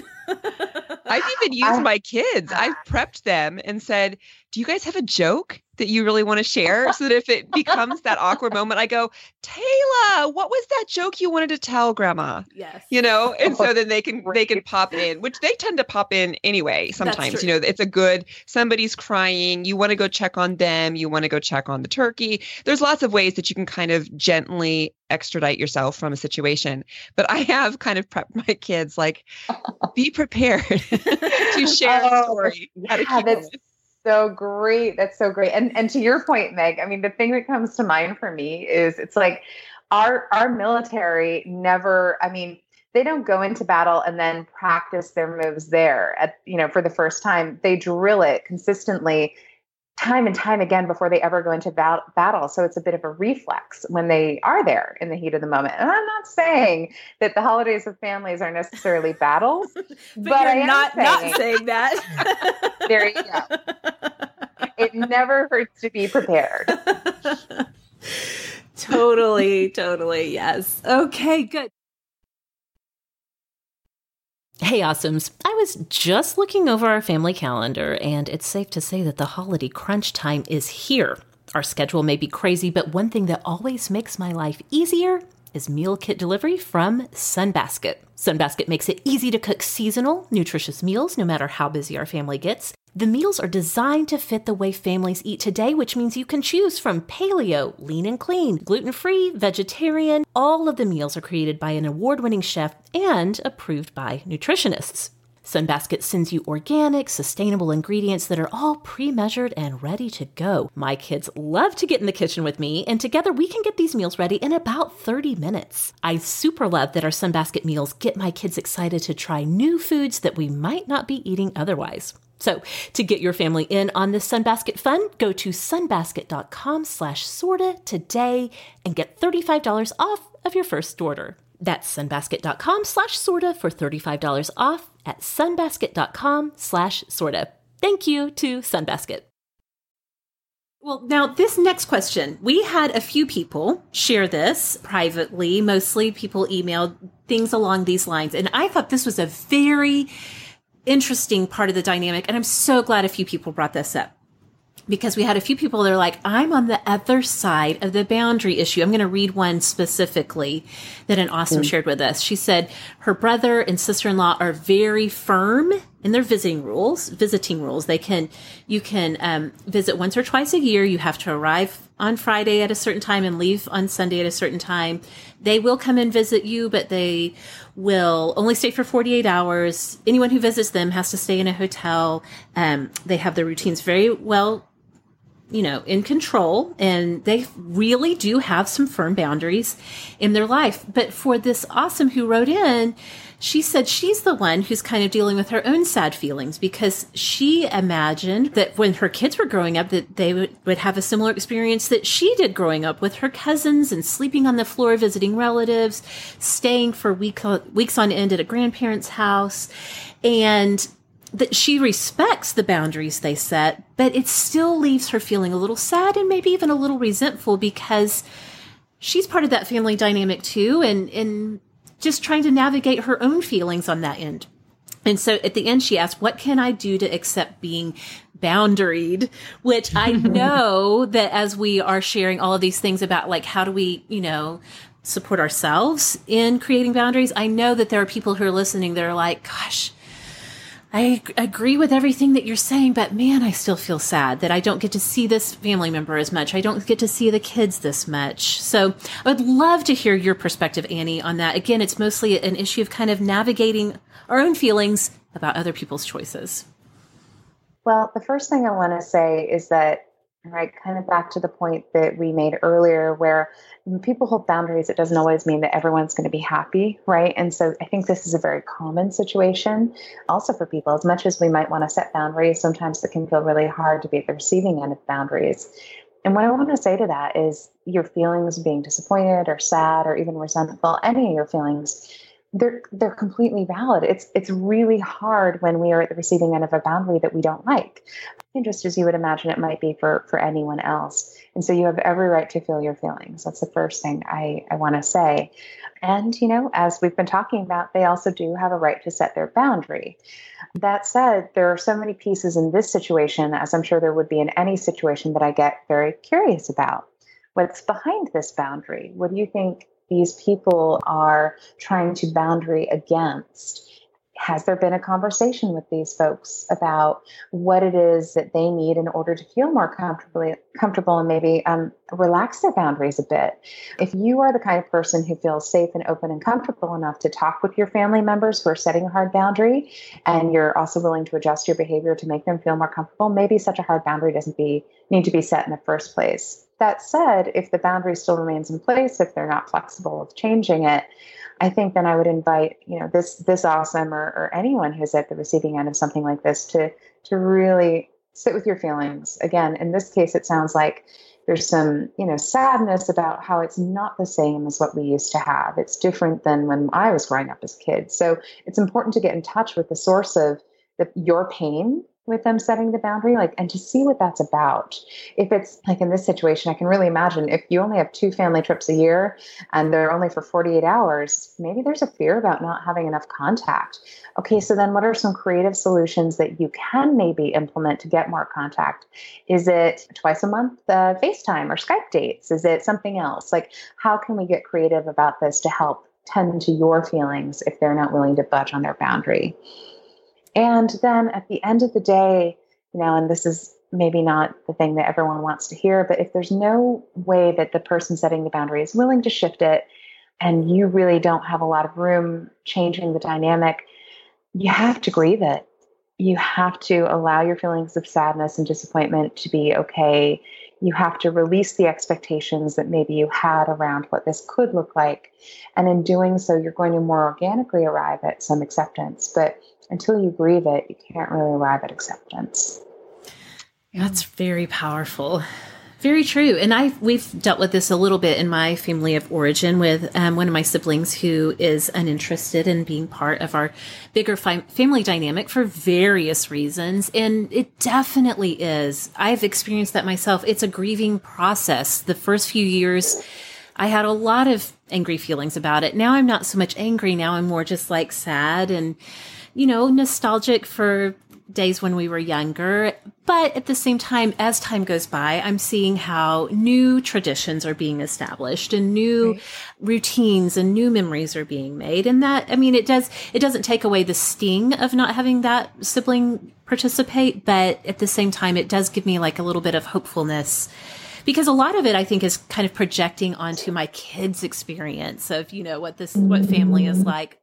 Speaker 3: I've even used my kids. I've prepped them and said, Do you guys have a joke that you really want to share? So that if it *laughs* becomes that awkward moment, I go, Taylor, what was that joke you wanted to tell grandma?
Speaker 2: Yes.
Speaker 3: You know, *laughs* and so then they can they can pop in, which they tend to pop in anyway sometimes. You know, it's a good somebody's crying, you want to go check on them, you want to go check on the turkey. There's lots of ways that you can kind of gently extradite yourself from a situation. But I have kind of prepped my kids like, be prepared *laughs* to share oh, a story.
Speaker 4: Yeah, that's so great. That's so great. And and to your point, Meg, I mean, the thing that comes to mind for me is it's like our our military never. I mean, they don't go into battle and then practice their moves there at you know for the first time. They drill it consistently time and time again before they ever go into bat- battle. So it's a bit of a reflex when they are there in the heat of the moment. And I'm not saying that the holidays with families are necessarily *laughs* battles, but,
Speaker 2: but am not saying, not saying that. *laughs*
Speaker 4: there you go. It never hurts to be prepared. *laughs*
Speaker 2: totally, totally. Yes. Okay, good. Hey, Awesomes. I was just looking over our family calendar, and it's safe to say that the holiday crunch time is here. Our schedule may be crazy, but one thing that always makes my life easier is meal kit delivery from Sunbasket. Sunbasket makes it easy to cook seasonal, nutritious meals no matter how busy our family gets. The meals are designed to fit the way families eat today, which means you can choose from paleo, lean and clean, gluten free, vegetarian. All of the meals are created by an award winning chef and approved by nutritionists. Sunbasket sends you organic, sustainable ingredients that are all pre measured and ready to go. My kids love to get in the kitchen with me, and together we can get these meals ready in about 30 minutes. I super love that our Sunbasket meals get my kids excited to try new foods that we might not be eating otherwise. So to get your family in on this Sunbasket fun, go to sunbasket.com slash sorta today and get $35 off of your first order. That's sunbasket.com slash sorta for $35 off at sunbasket.com slash sorta. Thank you to Sunbasket. Well, now this next question, we had a few people share this privately. Mostly people emailed things along these lines. And I thought this was a very interesting part of the dynamic. And I'm so glad a few people brought this up because we had a few people that are like, I'm on the other side of the boundary issue. I'm going to read one specifically that an awesome mm. shared with us. She said her brother and sister in law are very firm in their visiting rules, visiting rules. They can, you can um, visit once or twice a year. You have to arrive on Friday at a certain time and leave on Sunday at a certain time. They will come and visit you, but they will only stay for 48 hours. Anyone who visits them has to stay in a hotel. Um, they have their routines very well you know, in control and they really do have some firm boundaries in their life. But for this awesome who wrote in, she said she's the one who's kind of dealing with her own sad feelings because she imagined that when her kids were growing up that they would, would have a similar experience that she did growing up with her cousins and sleeping on the floor visiting relatives staying for week, uh, weeks on end at a grandparent's house. And that she respects the boundaries they set, but it still leaves her feeling a little sad and maybe even a little resentful because she's part of that family dynamic too. And and just trying to navigate her own feelings on that end. And so at the end, she asked, What can I do to accept being boundaried? Which I *laughs* know that as we are sharing all of these things about, like, how do we, you know, support ourselves in creating boundaries, I know that there are people who are listening that are like, Gosh, I agree with everything that you're saying, but man, I still feel sad that I don't get to see this family member as much. I don't get to see the kids this much. So I would love to hear your perspective, Annie, on that. Again, it's mostly an issue of kind of navigating our own feelings about other people's choices.
Speaker 4: Well, the first thing I want to say is that right kind of back to the point that we made earlier where when people hold boundaries it doesn't always mean that everyone's going to be happy right? And so i think this is a very common situation also for people. As much as we might want to set boundaries sometimes it can feel really hard to be at the receiving end of boundaries. And what i want to say to that is your feelings being disappointed or sad or even resentful any of your feelings they're they're completely valid. It's it's really hard when we are at the receiving end of a boundary that we don't like, and just as you would imagine it might be for for anyone else. And so you have every right to feel your feelings. That's the first thing I I want to say. And you know, as we've been talking about, they also do have a right to set their boundary. That said, there are so many pieces in this situation, as I'm sure there would be in any situation, that I get very curious about. What's behind this boundary? What do you think these people are trying to boundary against. Has there been a conversation with these folks about what it is that they need in order to feel more comfortably comfortable and maybe um, relax their boundaries a bit? If you are the kind of person who feels safe and open and comfortable enough to talk with your family members who are setting a hard boundary, and you're also willing to adjust your behavior to make them feel more comfortable, maybe such a hard boundary doesn't be need to be set in the first place. That said, if the boundary still remains in place, if they're not flexible with changing it, I think then I would invite, you know, this this awesome or, or anyone who's at the receiving end of something like this to to really sit with your feelings. Again, in this case, it sounds like there's some, you know, sadness about how it's not the same as what we used to have. It's different than when I was growing up as a kid. So it's important to get in touch with the source of the, your pain with them setting the boundary like and to see what that's about. If it's like in this situation i can really imagine if you only have two family trips a year and they're only for 48 hours maybe there's a fear about not having enough contact. Okay so then what are some creative solutions that you can maybe implement to get more contact? Is it twice a month uh, facetime or skype dates? Is it something else? Like how can we get creative about this to help tend to your feelings if they're not willing to budge on their boundary and then at the end of the day, you know, and this is maybe not the thing that everyone wants to hear, but if there's no way that the person setting the boundary is willing to shift it and you really don't have a lot of room changing the dynamic, you have to grieve it. You have to allow your feelings of sadness and disappointment to be okay. You have to release the expectations that maybe you had around what this could look like. And in doing so, you're going to more organically arrive at some acceptance. But until you grieve it, you can't really arrive at acceptance.
Speaker 2: That's very powerful. Very true. And I we've dealt with this a little bit in my family of origin with um, one of my siblings who is uninterested in being part of our bigger fi- family dynamic for various reasons. And it definitely is. I've experienced that myself. It's a grieving process. The first few years, I had a lot of angry feelings about it. Now I'm not so much angry. Now I'm more just like sad and you know, nostalgic for days when we were younger. But at the same time, as time goes by, I'm seeing how new traditions are being established and new right. routines and new memories are being made. And that, I mean, it does, it doesn't take away the sting of not having that sibling participate. But at the same time, it does give me like a little bit of hopefulness because a lot of it I think is kind of projecting onto my kids' experience of you know what this what family is like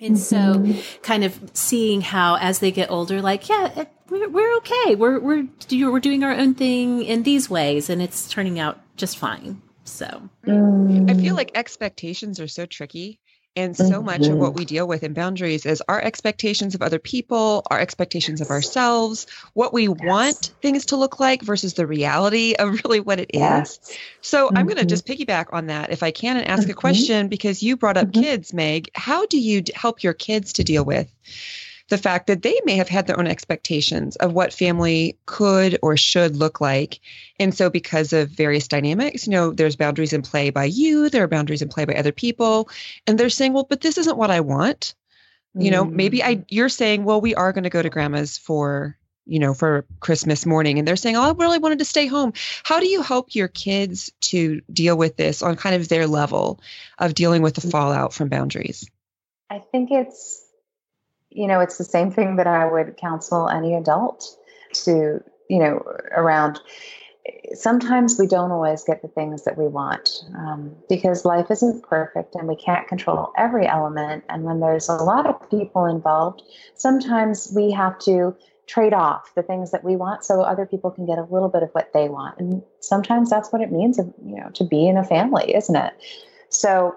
Speaker 2: and so, mm-hmm. kind of seeing how as they get older, like, yeah, we're, we're okay. We're, we're, we're doing our own thing in these ways, and it's turning out just fine. So, mm.
Speaker 3: I feel like expectations are so tricky and so mm-hmm. much of what we deal with in boundaries is our expectations of other people, our expectations of ourselves, what we yes. want things to look like versus the reality *laughs* of really what it yes. is. So mm-hmm. I'm going to just piggyback on that if I can and ask mm-hmm. a question because you brought up mm-hmm. kids, Meg. How do you help your kids to deal with the fact that they may have had their own expectations of what family could or should look like. And so, because of various dynamics, you know, there's boundaries in play by you, there are boundaries in play by other people. And they're saying, well, but this isn't what I want. You know, maybe I, mm. you're saying, well, we are going to go to grandma's for you know, for Christmas morning and they're saying, Oh, I really wanted to stay home. How do you help your kids to deal with this on kind of their level of dealing with the mm. fallout from boundaries?
Speaker 4: I think it's, you know, it's the same thing that I would counsel any adult to, you know, around. Sometimes we don't always get the things that we want um, because life isn't perfect and we can't control every element. And when there's a lot of people involved, sometimes we have to trade off the things that we want so other people can get a little bit of what they want and sometimes that's what it means you know to be in a family isn't it so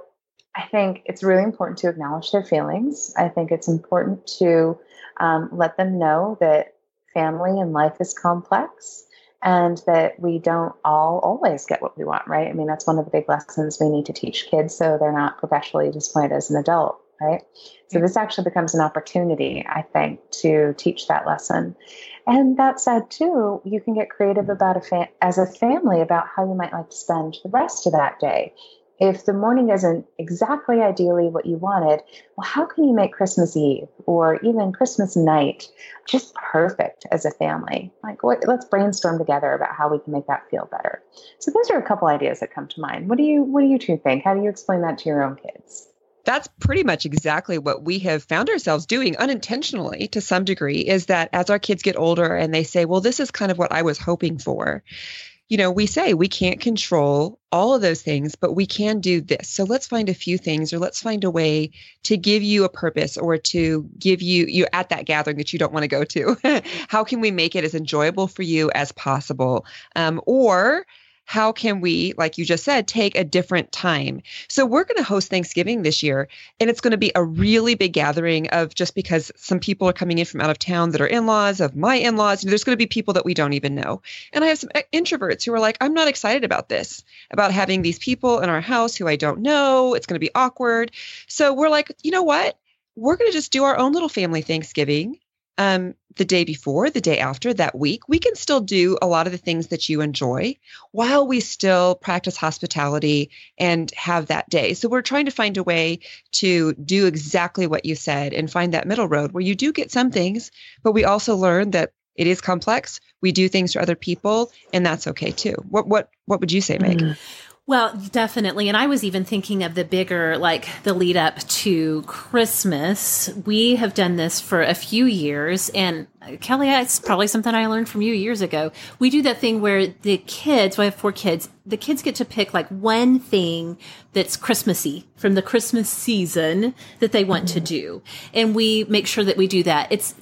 Speaker 4: i think it's really important to acknowledge their feelings i think it's important to um, let them know that family and life is complex and that we don't all always get what we want right i mean that's one of the big lessons we need to teach kids so they're not perpetually disappointed as an adult right? So this actually becomes an opportunity, I think, to teach that lesson. And that said, too, you can get creative about a fam- as a family about how you might like to spend the rest of that day. If the morning isn't exactly ideally what you wanted, well, how can you make Christmas Eve or even Christmas night just perfect as a family? Like, what, let's brainstorm together about how we can make that feel better. So, those are a couple ideas that come to mind. What do you What do you two think? How do you explain that to your own kids?
Speaker 3: that's pretty much exactly what we have found ourselves doing unintentionally to some degree is that as our kids get older and they say, well, this is kind of what I was hoping for, you know, we say we can't control all of those things, but we can do this. So let's find a few things or let's find a way to give you a purpose or to give you you at that gathering that you don't want to go to. *laughs* How can we make it as enjoyable for you as possible? Um, or how can we, like you just said, take a different time? So we're going to host Thanksgiving this year, and it's going to be a really big gathering of just because some people are coming in from out of town that are in laws of my in laws. There's going to be people that we don't even know. And I have some uh, introverts who are like, I'm not excited about this, about having these people in our house who I don't know. It's going to be awkward. So we're like, you know what? We're going to just do our own little family Thanksgiving um, the day before, the day after, that week, we can still do a lot of the things that you enjoy while we still practice hospitality and have that day. So we're trying to find a way to do exactly what you said and find that middle road where you do get some things, but we also learn that it is complex. We do things for other people, and that's okay too. What what what would you say, Meg? Mm-hmm.
Speaker 2: Well, definitely. And I was even thinking of the bigger, like the lead up to Christmas. We have done this for a few years. And Kelly, it's probably something I learned from you years ago. We do that thing where the kids, well, I have four kids, the kids get to pick like one thing that's Christmassy from the Christmas season that they want mm-hmm. to do. And we make sure that we do that. It's,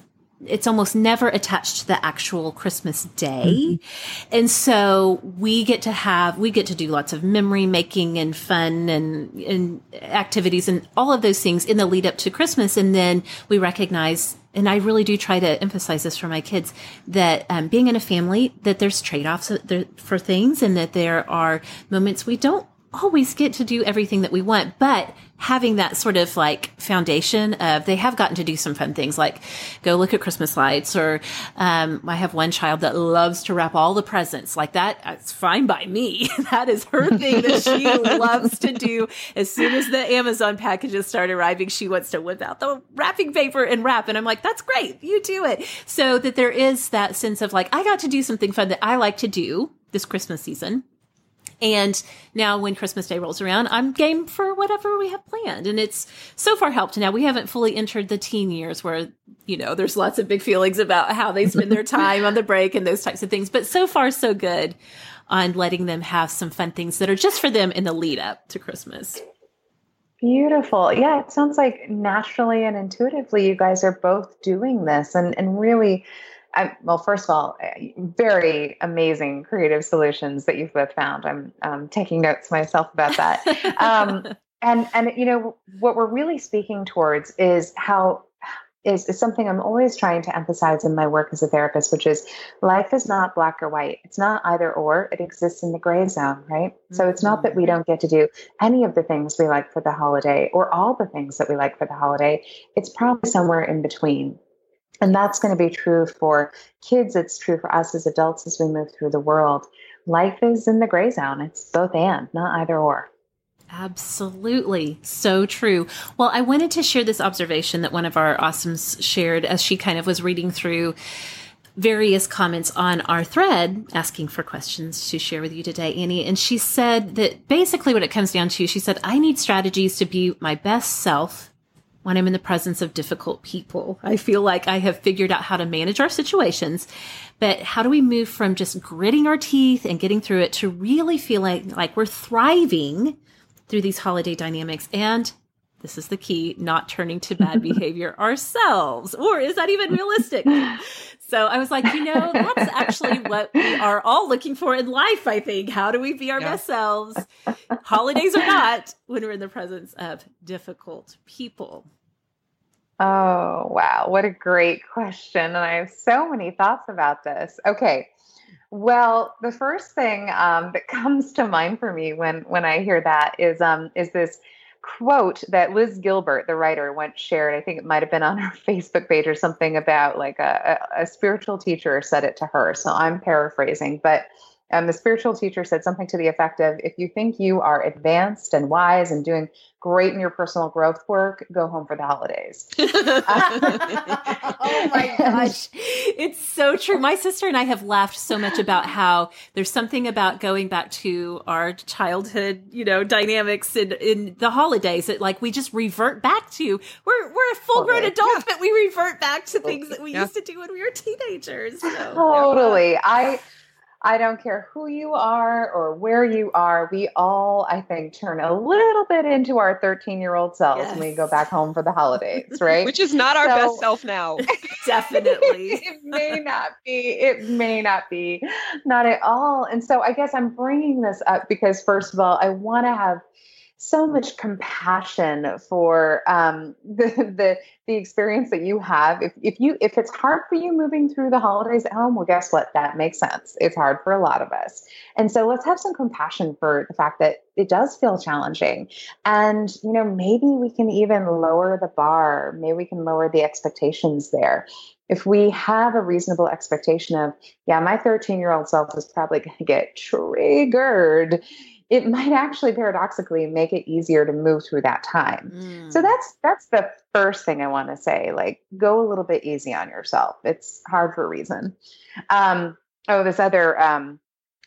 Speaker 2: it's almost never attached to the actual Christmas day. Mm-hmm. And so we get to have, we get to do lots of memory making and fun and, and activities and all of those things in the lead up to Christmas. And then we recognize, and I really do try to emphasize this for my kids, that um, being in a family, that there's trade offs for things and that there are moments we don't always get to do everything that we want, but having that sort of like foundation of they have gotten to do some fun things like go look at Christmas lights or um, I have one child that loves to wrap all the presents like that. It's fine by me. *laughs* that is her thing that she *laughs* loves to do. As soon as the Amazon packages start arriving, she wants to whip out the wrapping paper and wrap. And I'm like, that's great. You do it. So that there is that sense of like, I got to do something fun that I like to do this Christmas season and now when Christmas Day rolls around, I'm game for whatever we have planned. And it's so far helped. Now we haven't fully entered the teen years where, you know, there's lots of big feelings about how they spend their *laughs* time on the break and those types of things. But so far, so good on letting them have some fun things that are just for them in the lead up to Christmas.
Speaker 4: Beautiful. Yeah, it sounds like naturally and intuitively you guys are both doing this and, and really I, well, first of all, eh, very amazing creative solutions that you've both found. I'm um, taking notes myself about that. *laughs* um, and and you know what we're really speaking towards is how is, is something I'm always trying to emphasize in my work as a therapist, which is life is not black or white. It's not either or. It exists in the gray zone, right? Mm-hmm. So it's not that we mm-hmm. don't get to do any of the things we like for the holiday or all the things that we like for the holiday. It's probably somewhere in between And that's going to be true for kids. It's true for us as adults as we move through the world. Life is in the gray zone. It's both and, not either or.
Speaker 2: Absolutely. So true. Well, I wanted to share this observation that one of our awesomes shared as she kind of was reading through various comments on our thread asking for questions to share with you today, Annie. And she said that basically what it comes down to, she said, I need strategies to be my best self when I'm in the presence of difficult people. I feel like I have figured out how to manage our situations, but how do we move from just gritting our teeth and getting through it to really feeling like we're thriving through these holiday dynamics and this is the key not turning to bad *laughs* behavior ourselves. Or is that even realistic? So i was like you know that's actually what we are all looking for in life i think. How do we be our yeah. best selves? Holidays or not when we're in the presence of difficult people.
Speaker 4: Oh wow. What a great question. And i have so many thoughts about this. Okay. Well, the first thing um, that *laughs* comes to mind for me when when I hear that is um, is this quote that Liz Gilbert, the writer, once shared. I think it might have been on her *laughs* Facebook page or something about like a, a, a spiritual teacher said it to her. So I'm paraphrasing, but um, the spiritual teacher said something to the effect of if you think you are advanced and wise and doing great in your personal growth work, go home for the holidays. *laughs*
Speaker 2: oh my *laughs* gosh. It's so true. My sister and I have laughed so much about how there's something about going back to our childhood, you know, dynamics in, in the holidays that like we just revert back to. We're we're a full grown totally. adults, yeah. but we revert back to things that we yeah. used to do when we were teenagers. So,
Speaker 4: totally. Yeah. I I don't care who you are or where you are. We all, I think, turn a little bit into our 13 year old selves yes. when we go back home for the holidays, *laughs* right?
Speaker 3: Which is not our so, best self now. *laughs* *laughs*
Speaker 2: Definitely.
Speaker 4: it may not be. It may not be. Not at all. And so I guess I'm bringing this up because, first of all, I want to have so much compassion for um, *laughs* the, the the experience that you have. If if you if it's hard for you moving through the holidays at home, well, guess what? That makes sense. It's hard for a lot of us, and so let's have some compassion for the fact that it does feel challenging, and you know maybe we can even lower the bar. Maybe we can lower the expectations there. If we have a reasonable expectation of, yeah, my 13 year old self is probably going to get triggered it might actually paradoxically make it easier to move through that time. Mm. So that's that's the first thing I want to say. Like go a little bit easy on yourself. It's hard for a reason. Um, oh, this other um,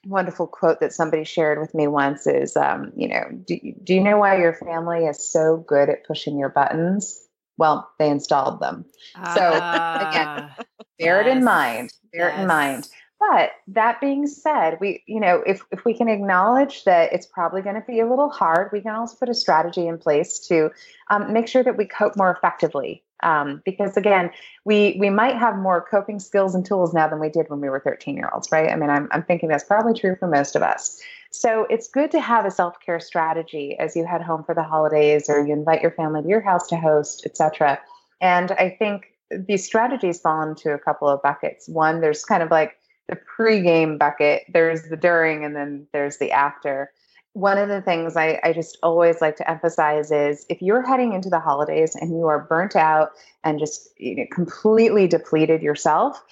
Speaker 4: wonderful quote that somebody shared with me once is, um, you know, do, do you know why your family is so good at pushing your buttons? Well, they installed them. Uh, so *laughs* again, ah, bear yes. it in mind. Bear yes. it in mind. But that being said, we, you know, if, if we can acknowledge that it's probably going to be a little hard, we can also put a strategy in place to um, make sure that we cope more effectively. Um, because again, we we might have more coping skills and tools now than we did when we were 13 year olds, right? I mean, I'm, I'm thinking that's probably true for most of us. So it's good to have a self care strategy as you head home for the holidays or you invite your family to your house to host, etc. And I think these strategies fall into a couple of buckets. One, there's kind of like the pre-game bucket there's the during and then there's the after one of the things I, I just always like to emphasize is if you're heading into the holidays and you are burnt out and just you know, completely depleted yourself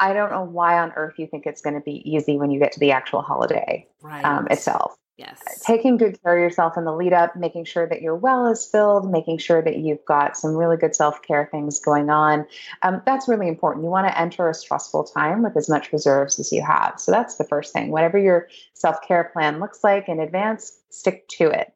Speaker 4: i don't know why on earth you think it's going to be easy when you get to the actual holiday right. um, itself
Speaker 2: Yes.
Speaker 4: Taking good care of yourself in the lead up, making sure that your well is filled, making sure that you've got some really good self care things going on. Um, that's really important. You want to enter a stressful time with as much reserves as you have. So that's the first thing. Whatever your self care plan looks like in advance, stick to it.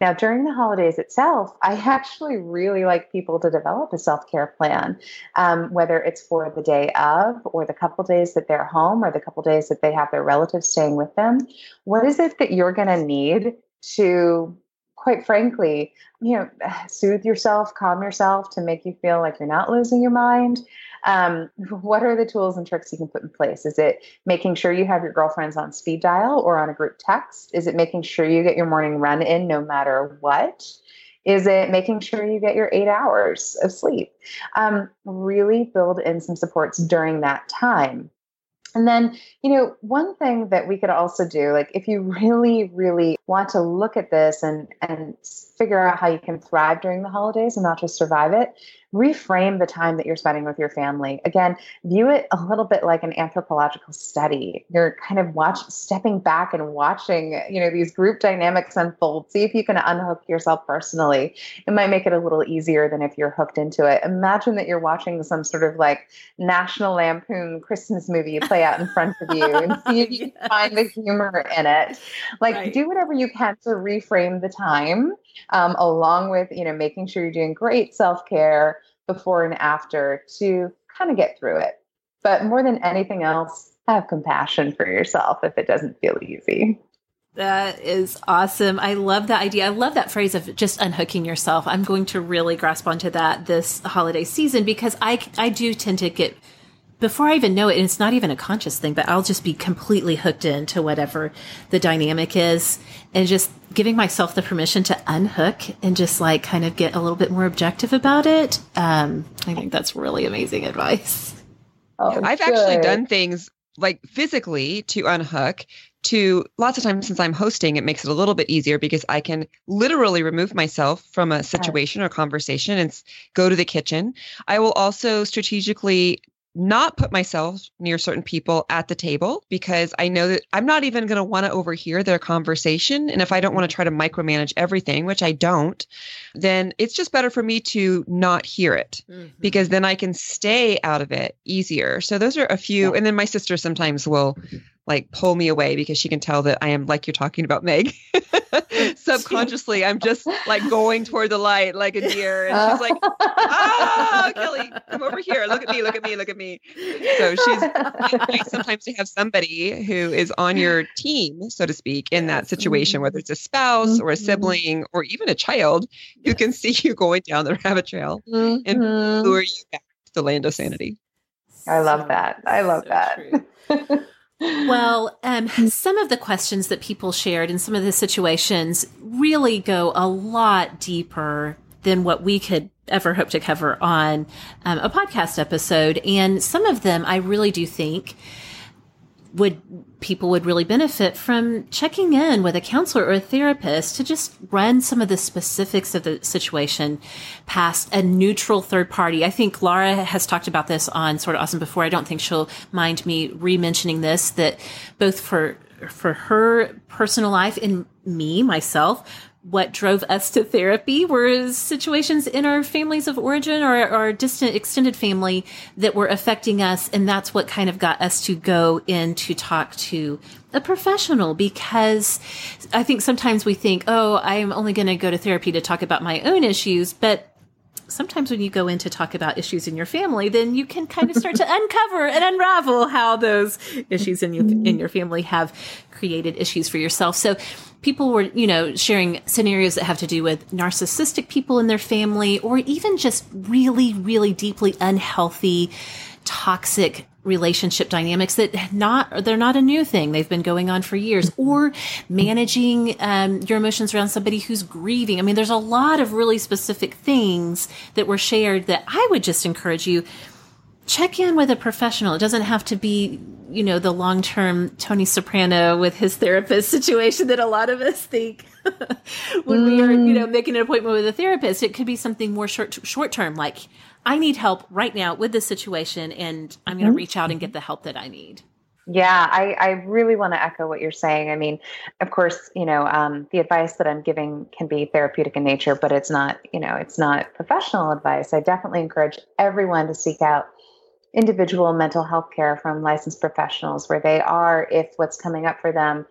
Speaker 4: Now, during the holidays itself, I *laughs* actually really like people to develop a self care plan, um, whether it's for the day of, or the couple days that they're home, or the couple days that they have their relatives staying with them. What is it that you're going to need to, quite frankly, you know, *sighs* soothe yourself, calm yourself, to make you feel like you're not losing your mind? Um, *laughs* what are the tools and tricks you can put in place? Is it making sure you have your girlfriends on speed dial or on a group text? Is it making sure you get your morning run in no matter what? Is it making sure you get your eight hours of sleep? Um, really build in some supports during that time. And then, you know, one thing that we could also do, like if you really, really want to look at this and and figure out how you can thrive during the holidays and not just survive it reframe the time that you're spending with your family. Again view it a little bit like an anthropological study. You're kind of watch stepping back and watching you know these group dynamics unfold. See if you can unhook yourself personally. It might make it a little easier than if you're hooked into it. Imagine that you're watching some sort of like national lampoon christmas movie play out in front of you and see if you *laughs* yes. can find the humor in it. Like right. do whatever you can to reframe the time um, along with you know making sure you're doing great self-care before and after to kind of get through it but more than anything else have compassion for yourself if it doesn't feel easy
Speaker 2: that is awesome. I love that idea. I love that phrase of just unhooking yourself. I'm going to really grasp onto that this holiday season because I I do tend to get before I even know it, and it's not even a conscious thing, but I'll just be completely hooked into whatever the dynamic is and just giving myself the permission to unhook and just like kind of get a little bit more objective about it. Um, I think that's really amazing advice.
Speaker 3: Oh, I've good. actually done things like physically to unhook to lots of times since I'm hosting, it makes it a little bit easier because I can literally remove myself from a situation or conversation and go to the kitchen. I will also strategically not put myself near certain people at the table because I know that I'm not even going to want to overhear their conversation. And if I don't want to try to micromanage everything, which I don't, then it's just better for me to not hear it mm-hmm. because then I can stay out of it easier. So those are a few. And then my sister sometimes will like pull me away because she can tell that I am like you're talking about Meg. *laughs* Subconsciously, I'm just like going toward the light like a deer. And she's like, ah, Kelly, come over here. Look at me, look at me, look at me. So she's nice sometimes to have somebody who is on your team, so to speak, in that situation, whether it's a spouse or a mm-hmm. sibling or even a child who can see you going down the rabbit trail and mm-hmm. lure you back to the land of sanity.
Speaker 4: I love that. I love so that. *laughs*
Speaker 2: well, um, some of the questions that people shared in some of the situations really go a lot deeper than what we could ever hope to cover on um, a podcast episode. And some of them I really do think would people would really benefit from checking in with a counselor or a therapist to just run some of the specifics of the situation past a neutral third party. I think Laura has talked about this on Sorta Awesome before. I don't think she'll mind me re-mentioning this that both for for her personal life and me myself what drove us to therapy were situations in our families of origin or our distant extended family that were affecting us. And that's what kind of got us to go in to talk to a professional because I think sometimes we think, oh, I'm only going to go to therapy to talk about my own issues. But sometimes when you go in to talk about issues in your family, then you can kind of start to *laughs* uncover and unravel how those issues in, you, in your family have created issues for yourself. So people were, you know, sharing scenarios that have to do with narcissistic people in their family or even just really, really deeply unhealthy, toxic relationship dynamics that not they're not a new thing they've been going on for years or managing um, your emotions around somebody who's grieving i mean there's a lot of really specific things that were shared that i would just encourage you check in with a professional. It doesn't have to be, you know, the long term Tony Soprano with his therapist *laughs* situation that a lot of us think *laughs* when mm. we are, you know, mm. making an appointment with a therapist. It could be something more short short term, like I need help right now with this situation, and I'm going to mm-hmm. reach out and get the help that I need.
Speaker 4: Yeah, I, I really want to echo what you're saying. I mean, of course, you know, um, the advice that I'm giving can be therapeutic in nature, but it's not, you know, it's not professional advice. I definitely encourage everyone to seek out individual mental health care from licensed professionals where they are, if what's coming up for them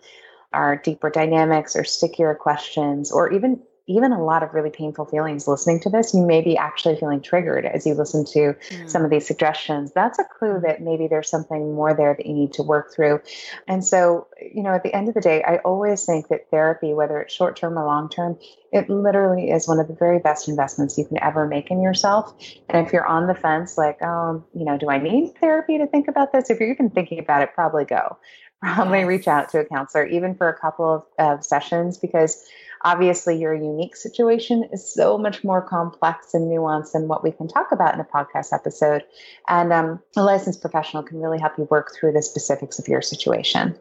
Speaker 4: are deeper dynamics or stickier questions or even even a lot of really painful feelings listening to this, you may be actually feeling triggered as you listen to mm. some of these suggestions. That's a clue that maybe there's something more there that you need to work through. And so, you know, at the end of the day, I always think that therapy, whether it's short term or long term, it literally is one of the very best investments you can ever make in yourself. And if you're on the fence, like, um, you know, do I need therapy to think about this? If you're even thinking about it, probably go. *laughs* Probably reach out to a counselor, even for a couple of, of sessions, because Obviously, your unique situation is so much more complex and nuanced than what we can talk about in a podcast episode. And um, a licensed professional can really help you work through the specifics of your situation.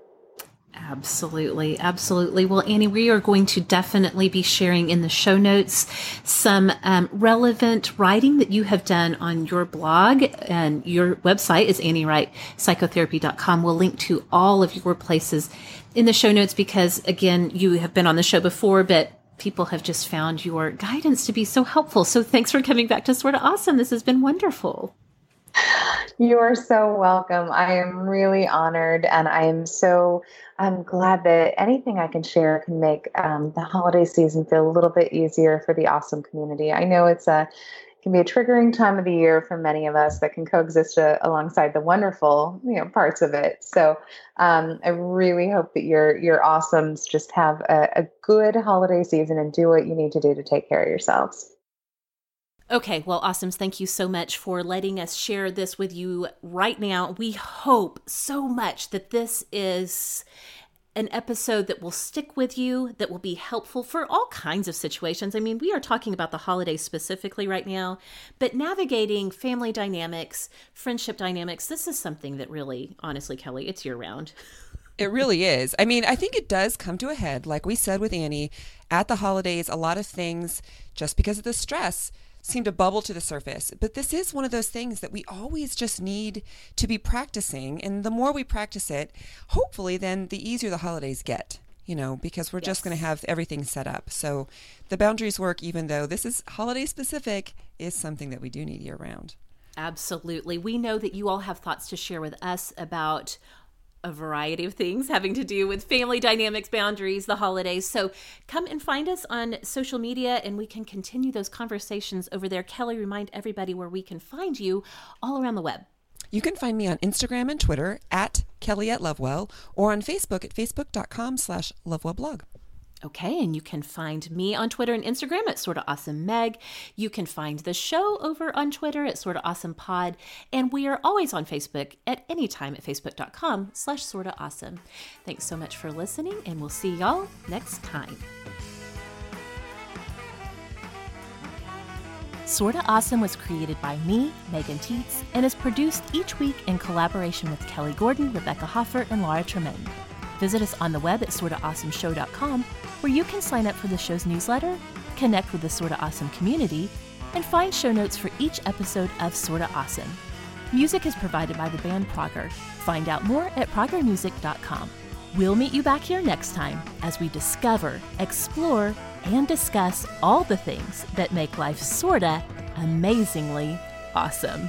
Speaker 2: Absolutely, absolutely. Well, Annie, we are going to definitely be sharing in the show notes some um, relevant writing that you have done on your blog and your website is AnnieWrightPsychotherapy.com. We'll link to all of your places in the show notes because, again, you have been on the show before, but people have just found your guidance to be so helpful. So thanks for coming back to Sorta Awesome. This has been wonderful.
Speaker 4: You are so welcome. I am really honored, and I am so I'm glad that anything I can share can make um, the holiday season feel a little bit easier for the awesome community. I know it's a can be a triggering time of the year for many of us that can coexist uh, alongside the wonderful you know parts of it. So um, I really hope that your your awesomes just have a, a good holiday season and do what you need to do to take care of yourselves.
Speaker 2: Okay, well, Awesomes, thank you so much for letting us share this with you right now. We hope so much that this is an episode that will stick with you, that will be helpful for all kinds of situations. I mean, we are talking about the holidays specifically right now, but navigating family dynamics, friendship dynamics, this is something that really, honestly, Kelly, it's year round. *laughs*
Speaker 3: It really is. I mean, I think it does come to a head, like we said with Annie, at the holidays, a lot of things, just because of the stress, seem to bubble to the surface. But this is one of those things that we always just need to be practicing. And the more we practice it, hopefully, then the easier the holidays get, you know, because we're yes. just going to have everything set up. So the boundaries work, even though this is holiday specific, is something that we do need year round.
Speaker 2: Absolutely. We know that you all have thoughts to share with us about a variety of things having to do with family dynamics, boundaries, the holidays. So come and find us on social media and we can continue those conversations over there. Kelly, remind everybody where we can find you all around the web.
Speaker 3: You can find me on Instagram and Twitter at Kelly at Lovewell or on Facebook at facebook.com slash lovewellblog.
Speaker 2: Okay, and you can find me on Twitter and Instagram at Sorta Awesome Meg. You can find the show over on Twitter at Sorta Awesome Pod, and we are always on Facebook at any time at facebook.com slash sorta awesome. Thanks so much for listening, and we'll see y'all next time. Sorta Awesome was created by me, Megan Tietz, and is produced each week in collaboration with Kelly Gordon, Rebecca Hoffer, and Laura Tremaine. Visit us on the web at sortaawesomeshow.com, where you can sign up for the show's newsletter, connect with the Sorta Awesome community, and find show notes for each episode of Sorta Awesome. Music is provided by the band Prager. Find out more at pragermusic.com. We'll meet you back here next time as we discover, explore, and discuss all the things that make life sorta amazingly awesome.